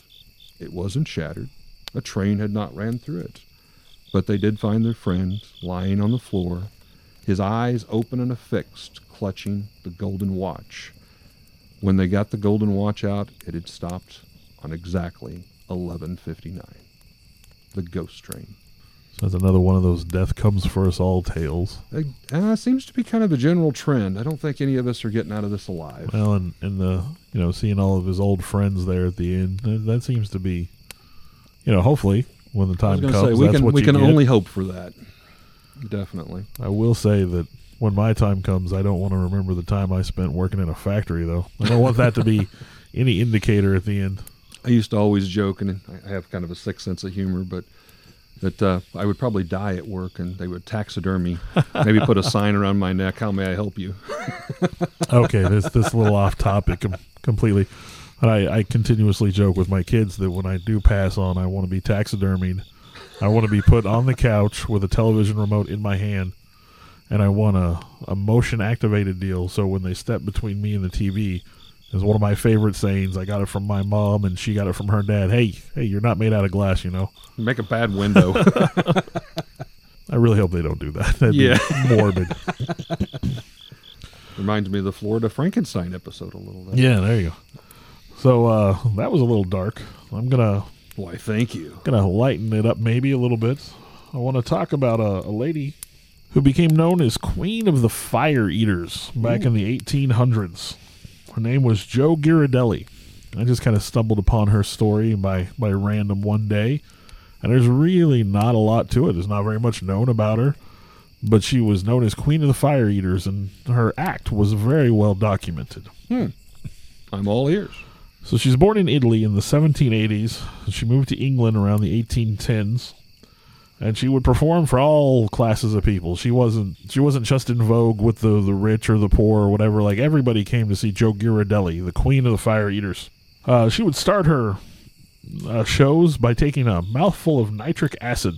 It wasn't shattered. A train had not ran through it. But they did find their friend lying on the floor, his eyes open and affixed, clutching the golden watch. When they got the golden watch out, it had stopped on exactly 11:59. the ghost train. So that's another one of those death comes for us all tales. It uh, seems to be kind of a general trend. I don't think any of us are getting out of this alive. Well, and, and the you know seeing all of his old friends there at the end, that seems to be, you know, hopefully when the time comes, say we can we can get. only hope for that. Definitely. I will say that when my time comes, I don't want to remember the time I spent working in a factory, though. I don't want that to be any indicator at the end. I used to always joke, and I have kind of a sick sense of humor, but that uh, I would probably die at work, and they would taxidermy, maybe put a sign around my neck. How may I help you? Okay, this this a little off topic completely. But I, I continuously joke with my kids that when I do pass on, I want to be taxidermied. I want to be put on the couch with a television remote in my hand, and I want a, a motion activated deal. So when they step between me and the TV, is one of my favorite sayings. I got it from my mom, and she got it from her dad. Hey, hey, you're not made out of glass, you know. Make a bad window. I really hope they don't do that. That'd Yeah. be morbid. Reminds me of the Florida Frankenstein episode a little bit. yeah, there you go. So uh, that was a little dark. I'm gonna Why, thank you. gonna lighten it up maybe a little bit. I want to talk about a, a lady who became known as Queen of the Fire Eaters back in the 1800s. Her name was Joe Girardelli. I just kind of stumbled upon her story by by random one day, and there's really not a lot to it. There's not very much known about her, but she was known as Queen of the Fire Eaters, and her act was very well documented. I'm all ears. So she's born in Italy in the 1780s. She moved to England around the 1810s, and she would perform for all classes of people. She wasn't she wasn't just in vogue with the the rich or the poor or whatever. Like everybody came to see Joe Girardelli, the Queen of the Fire Eaters. Uh, she would start her uh, shows by taking a mouthful of nitric acid,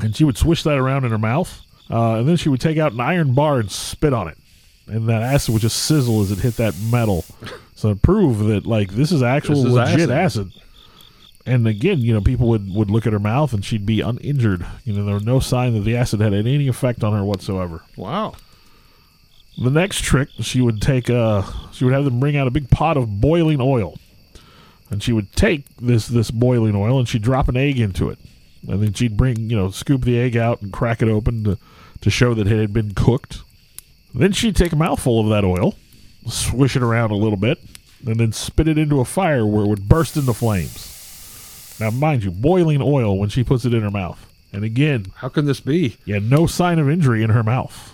and she would swish that around in her mouth, uh, and then she would take out an iron bar and spit on it, and that acid would just sizzle as it hit that metal. So to prove that like this is actual This is legit acid. acid. And again, you know, people would, would look at her mouth and she'd be uninjured. You know, there was no sign that the acid had any effect on her whatsoever. Wow. The next trick, she would take uh she would have them bring out a big pot of boiling oil. And she would take this this boiling oil and she'd drop an egg into it. And then she'd bring, you know, scoop the egg out and crack it open to, to show that it had been cooked. Then she'd take a mouthful of that oil, swish it around a little bit, and then spit it into a fire where it would burst into flames. Now, mind you, boiling oil when she puts it in her mouth. And again, How can this be? yeah, no sign of injury in her mouth.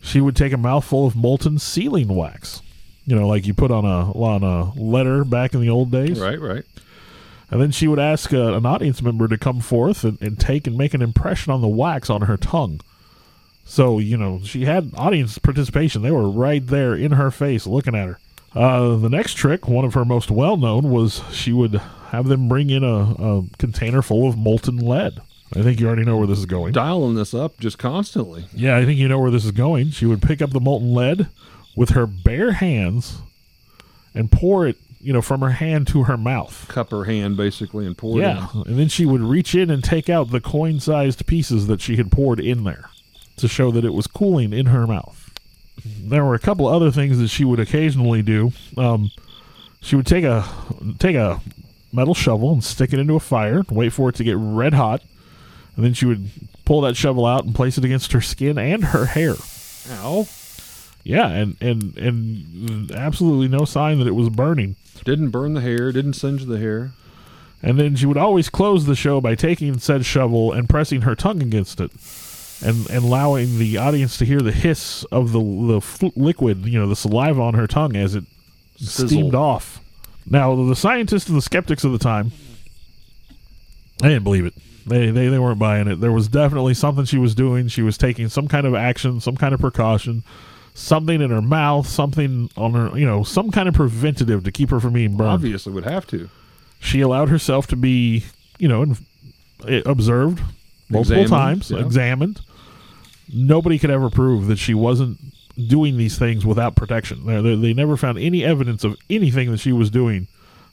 She would take a mouthful of molten sealing wax, you know, like you put on a on a letter back in the old days. Right, right. And then she would ask uh, an audience member to come forth and, and take and make an impression on the wax on her tongue. So, you know, she had audience participation. They were right there in her face looking at her. Uh, the next trick, one of her most well known, was she would have them bring in a, a container full of molten lead. I think you already know where this is going. Dialing this up just constantly. Yeah, I think you know where this is going. She would pick up the molten lead with her bare hands and pour it, you know, from her hand to her mouth. Cup her hand basically and pour Yeah, it in. and then she would reach in and take out the coin-sized pieces that she had poured in there to show that it was cooling in her mouth. There were a couple other things that she would occasionally do. Um, she would take a take a metal shovel and stick it into a fire, wait for it to get red hot, and then she would pull that shovel out and place it against her skin and her hair. Ow. Yeah, and and and absolutely no sign that it was burning. Didn't burn the hair, didn't singe the hair. And then she would always close the show by taking said shovel and pressing her tongue against it, and, and allowing the audience to hear the hiss of the the fl- liquid, you know, the saliva on her tongue as it Sizzle. steamed off. Now, the scientists and the skeptics of the time, they didn't believe it. They, they they weren't buying it. There was definitely something she was doing. She was taking some kind of action, some kind of precaution, something in her mouth, something on her, you know, some kind of preventative to keep her from being burned Obviously would have to. she allowed herself to be, you know, eh, observed multiple Examined, times, yeah. examined. Nobody could ever prove that she wasn't doing these things without protection. They, they, they never found any evidence of anything that she was doing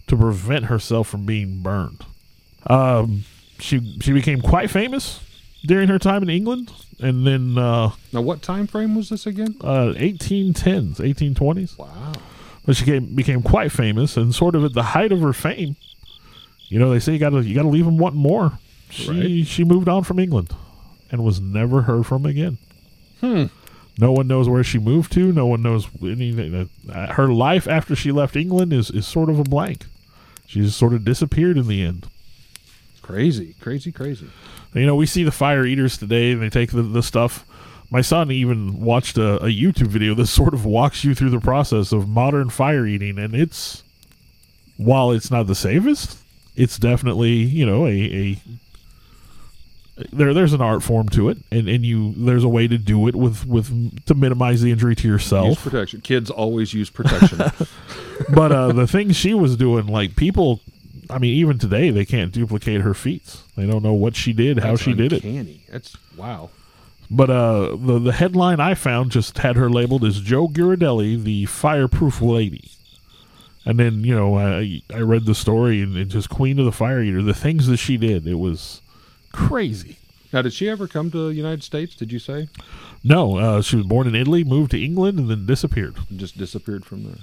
to prevent herself from being burned. Um, she she became quite famous during her time in England, and then uh, Now what time frame was this again? uh, 1810s, 1820s. Wow. But she came, became quite famous, and sort of at the height of her fame, you know, they say you got to you got to leave them wanting more. She Right. she moved on from England and was never heard from again. Hmm. No one knows where she moved to. No one knows anything. Her life after she left England is, is sort of a blank. She just sort of disappeared in the end. Crazy, crazy, crazy. You know, we see the fire eaters today, and they take the, the stuff. My son even watched a, a YouTube video that sort of walks you through the process of modern fire eating, and it's while it's not the safest, it's definitely you know a, a there there's an art form to it, and, and you there's a way to do it with with to minimize the injury to Use yourself. protection. Kids always use protection. but uh, the thing she was doing, like people, I mean, even today they can't duplicate her feats. They don't know what she did, how That's she did it. Uncanny. That's wow. But uh, the the headline I found just had her labeled as Joe Girardelli, the fireproof lady. And then you know I I read the story and, and just Queen of the Fire Eater, the things that she did, it was crazy. Now, did she ever come to the United States? Did you say? No, uh, she was born in Italy, moved to England, and then disappeared. And just disappeared from there.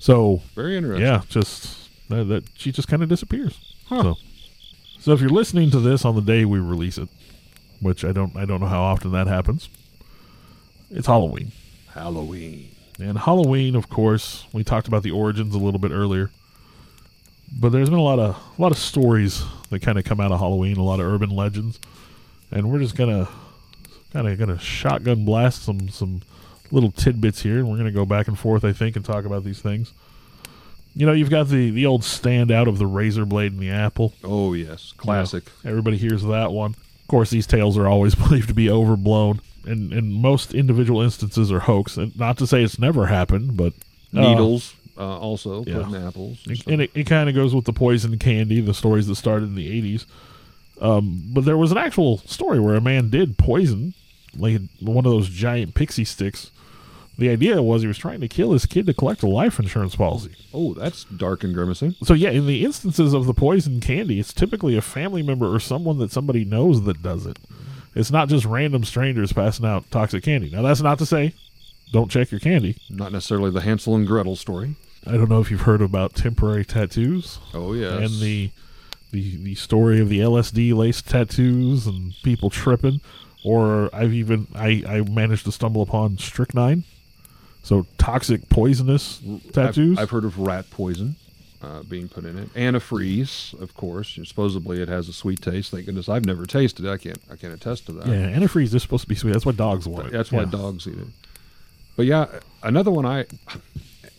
So Very interesting. yeah, just that, that she just kind of disappears. Huh. So, so if you're listening to this on the day we release it, which I don't I don't know how often that happens, it's Halloween. Halloween. And Halloween, of course, we talked about the origins a little bit earlier. But there's been a lot of a lot of stories that kind of come out of Halloween, a lot of urban legends, and we're just gonna kind of gonna shotgun blast some some little tidbits here, and we're gonna go back and forth, I think, and talk about these things. You know, you've got the the old standout of the razor blade and the apple. Oh yes, classic. Everybody hears that one. Of course, these tales are always believed to be overblown, and and most individual instances are hoax. And not to say it's never happened, but uh, Needles, uh, also yeah. putting apples. and it- and it, it kind of goes with the poison candy, the stories that started in the '80s. Um, but there was an actual story where a man did poison, like one of those giant Pixy Stix. The idea was he was trying to kill his kid to collect a life insurance policy. oh, that's dark and grimacing. So yeah, in the instances of the poison candy, it's typically a family member or someone that somebody knows that does it. It's not just random strangers passing out toxic candy. Now that's not to say don't check your candy. Not necessarily the Hansel and Gretel story. I don't know if you've heard about temporary tattoos Oh yes. and the the the story of the LSD laced tattoos and people tripping, or I've even I I managed to stumble upon strychnine, so toxic poisonous tattoos. I've, I've heard of rat poison uh, being put in it. Antifreeze, of course. Supposedly it has a sweet taste. Thank goodness I've never tasted it. I can't. I can't attest to that. yeah, antifreeze is supposed to be sweet. That's why dogs want it. That's why Yeah. dogs eat it. But yeah, another one I,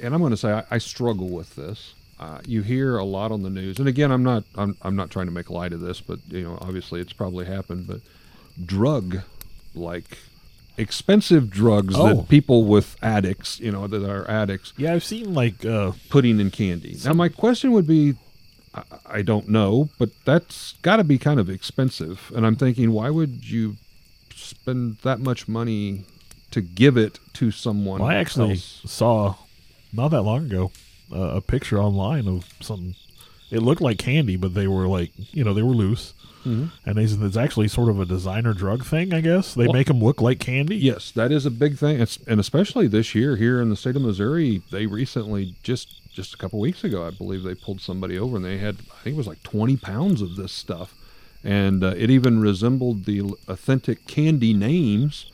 and I'm going to say I, I struggle with this. Uh, you hear a lot on the news, and again, I'm not I'm, I'm not trying to make light of this, but you know, obviously it's probably happened. But drug, like expensive drugs Oh. that people with addicts, you know, that are addicts, Yeah, I've seen like uh, putting in candy. Now, my question would be, I, I don't know, but that's got to be kind of expensive, and I'm thinking, why would you spend that much money to give it to someone? Well, I actually else? saw not that long ago uh, a picture online of some. It looked like candy, but they were like you know they were loose, Mhm. and they said it's actually sort of a designer drug thing. I guess they Well- make them look like candy. Yes, that is a big thing, it's, and especially this year here in the state of Missouri, they recently just just a couple weeks ago, I believe they pulled somebody over, and they had I think it was like 20 pounds of this stuff, and uh, it even resembled the authentic candy names,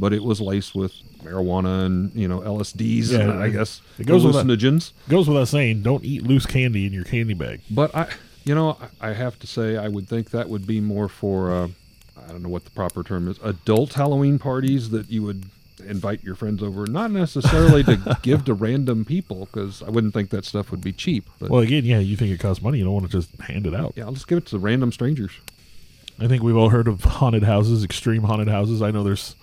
but it was laced with marijuana and you know LSDs, Yeah, and I guess it goes with that. Goes without saying, don't eat loose candy in your candy bag. But I, you know, I I have to say, I would think that would be more for, uh, I don't know what the proper term is, adult Halloween parties that you would invite your friends over, not necessarily to give to random people, because I wouldn't think that stuff would be cheap. But Well, again, yeah, you think it costs money, you don't want to just hand it out. yeah, let's give it to random strangers. I think we've all heard of haunted houses, extreme haunted houses. I know there's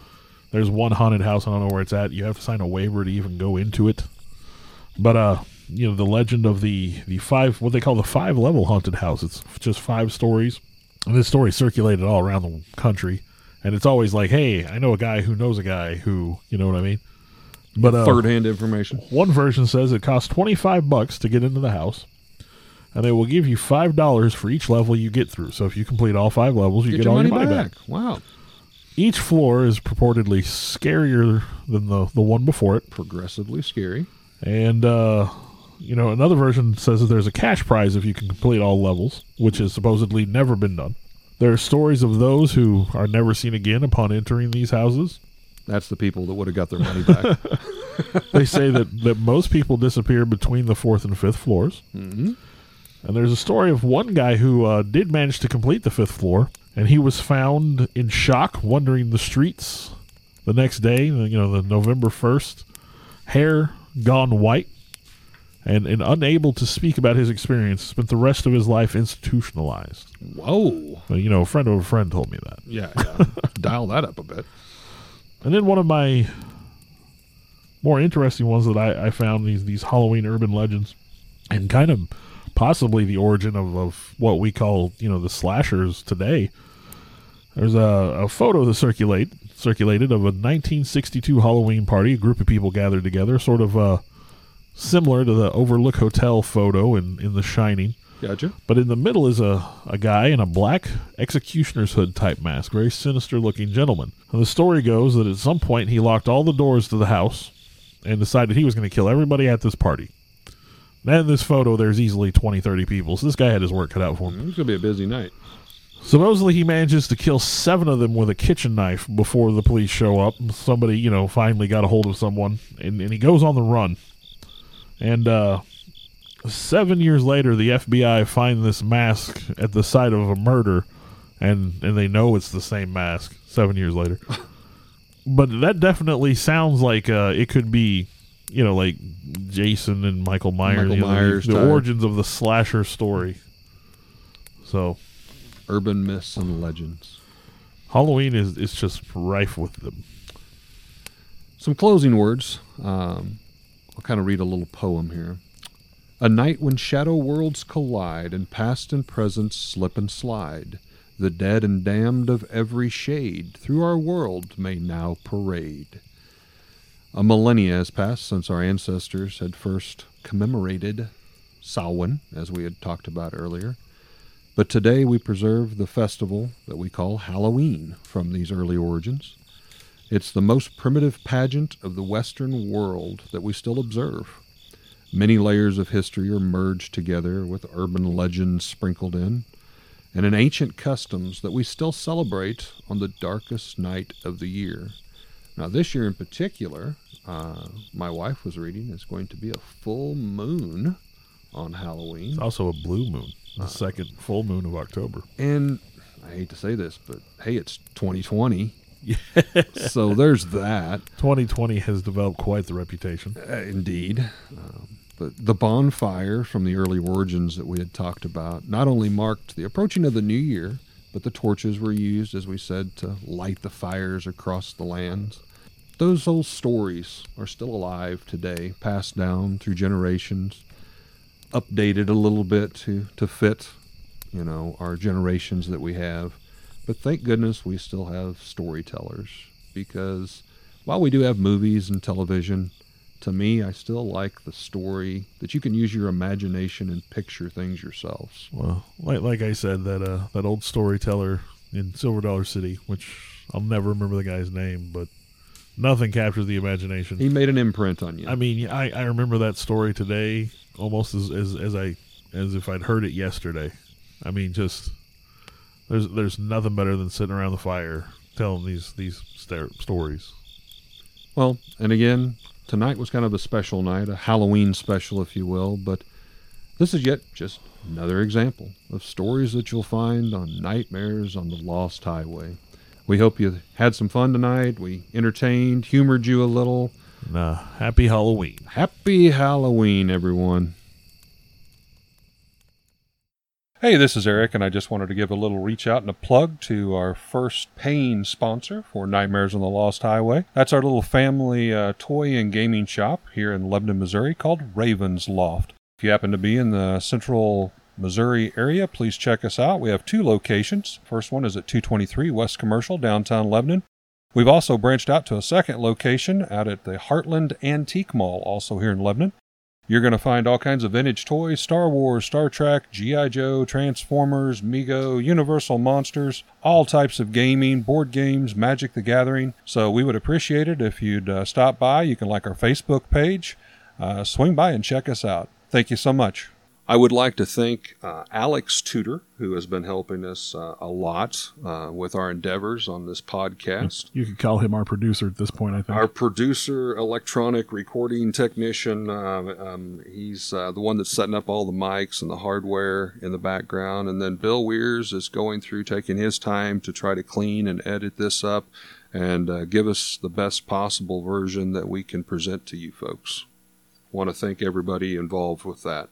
there's one haunted house. I don't know where it's at. You have to sign a waiver to even go into it. But uh, you know the legend of the the five what they call the five level haunted house. It's just five stories, and this story circulated all around the country. And it's always like, hey, I know a guy who knows a guy who, you know what I mean. But uh, Third hand information. one version says it costs 25 bucks to get into the house, and they will give you $5 for each level you get through. So if you complete all five levels, you Get, get, all money, your money back. back. Wow. Each floor is purportedly scarier than the, the one before it. Progressively scary. And uh, you know, another version says that there's a cash prize if you can complete all levels, which has supposedly never been done. There are stories of those who are never seen again upon entering these houses. That's the people that would have got their money back. They say that, that most people disappear between the fourth and fifth floors. hmm And there's a story of one guy who uh, did manage to complete the fifth floor, and he was found in shock, wandering the streets the next day, you know, the November 1st, hair gone white, and, and unable to speak about his experience, spent the rest of his life institutionalized. Whoa. Uh, you know, a friend of a friend told me that. Yeah, yeah. Dial that up a bit. And then one of my more interesting ones that I, I found these these Halloween urban legends, and kind of possibly the origin of, of what we call you know the slashers today. There's a, a photo that circulate circulated of a 1962 Halloween party. A group of people gathered together, sort of uh, similar to the Overlook Hotel photo in, in The Shining. Gotcha. But in the middle is a, a guy in a black executioner's hood type mask, very sinister looking gentleman. And the story goes that at some point he locked all the doors to the house and decided he was going to kill everybody at this party. Now in this photo, there's easily 20, 30 people, so this guy had his work cut out for him. It's going to be a busy night. Supposedly he manages to kill seven of them with a kitchen knife before the police show up. Somebody, you know, finally got a hold of someone, and, and he goes on the run. And uh, seven years later, the FBI find this mask at the site of a murder, and and they know it's the same mask. Seven years later, but that definitely sounds like uh, it could be, you know, like Jason and Michael Myers, Michael you know, the- Myers the, type. origins of the slasher story. So Urban myths and legends. Halloween is is just rife with them. Some closing words. Um, I'll kind of read a little poem here. A night when shadow worlds collide and past and present slip and slide. The dead and damned of every shade through our world may now parade. A millennia has passed since our ancestors had first commemorated Samhain, as we had talked about earlier. But today we preserve the festival that we call Halloween from these early origins. It's the most primitive pageant of the Western world that we still observe. Many layers of history are merged together with urban legends sprinkled in, and in ancient customs that we still celebrate on the darkest night of the year. Now, this year in particular, uh, my wife was reading, is going to be a full moon on Halloween. It's also a blue moon, the second full moon of October. And I hate to say this, but hey, it's 2020. so there's that. 2020 has developed quite the reputation. Uh, indeed. Um, but the bonfire from the early origins that we had talked about not only marked the approaching of the new year, but the torches were used, as we said, to light the fires across the lands. Those old stories are still alive today, passed down through generations, updated a little bit to, to fit, you know, our generations that we have. But thank goodness we still have storytellers because while we do have movies and television, to me, I still like the story that you can use your imagination and picture things yourselves. Well, like like I said, that uh, that old storyteller in Silver Dollar City, which I'll never remember the guy's name, but nothing captures the imagination. He made an imprint on you. I mean, I, I remember that story today almost as, as as I as if I'd heard it yesterday. I mean, just there's there's nothing better than sitting around the fire telling these these sta- stories. Well, and again, tonight was kind of a special night, a Halloween special, if you will, but this is yet just another example of stories that you'll find on Nightmares on the Lost Highway. We hope you had some fun tonight. We entertained, humored you a little. Uh, happy Halloween. Happy Halloween, everyone. Hey, this is Eric, and I just wanted to give a little reach out and a plug to our first paying sponsor for Nightmares on the Lost Highway. That's our little family uh, toy and gaming shop here in Lebanon, Missouri called Raven's Loft. If you happen to be in the central Missouri area, please check us out. We have two locations. First one is at 223 West Commercial, downtown Lebanon. We've also branched out to a second location out at the Heartland Antique Mall, also here in Lebanon. You're going to find all kinds of vintage toys Star Wars, Star Trek, G.I. Joe, Transformers, Mego, Universal Monsters, all types of gaming, board games, Magic the Gathering. So we would appreciate it if you'd uh, stop by. You can like our Facebook page, uh, swing by and check us out. Thank you so much. I would like to thank uh, Alex Tudor, who has been helping us uh, a lot uh, with our endeavors on this podcast. You could call him our producer at this point, I think. Our producer, electronic recording technician, um, um, he's uh, the one that's setting up all the mics and the hardware in the background. And then Bill Weirs is going through taking his time to try to clean and edit this up and uh, give us the best possible version that we can present to you folks. Want to thank everybody involved with that.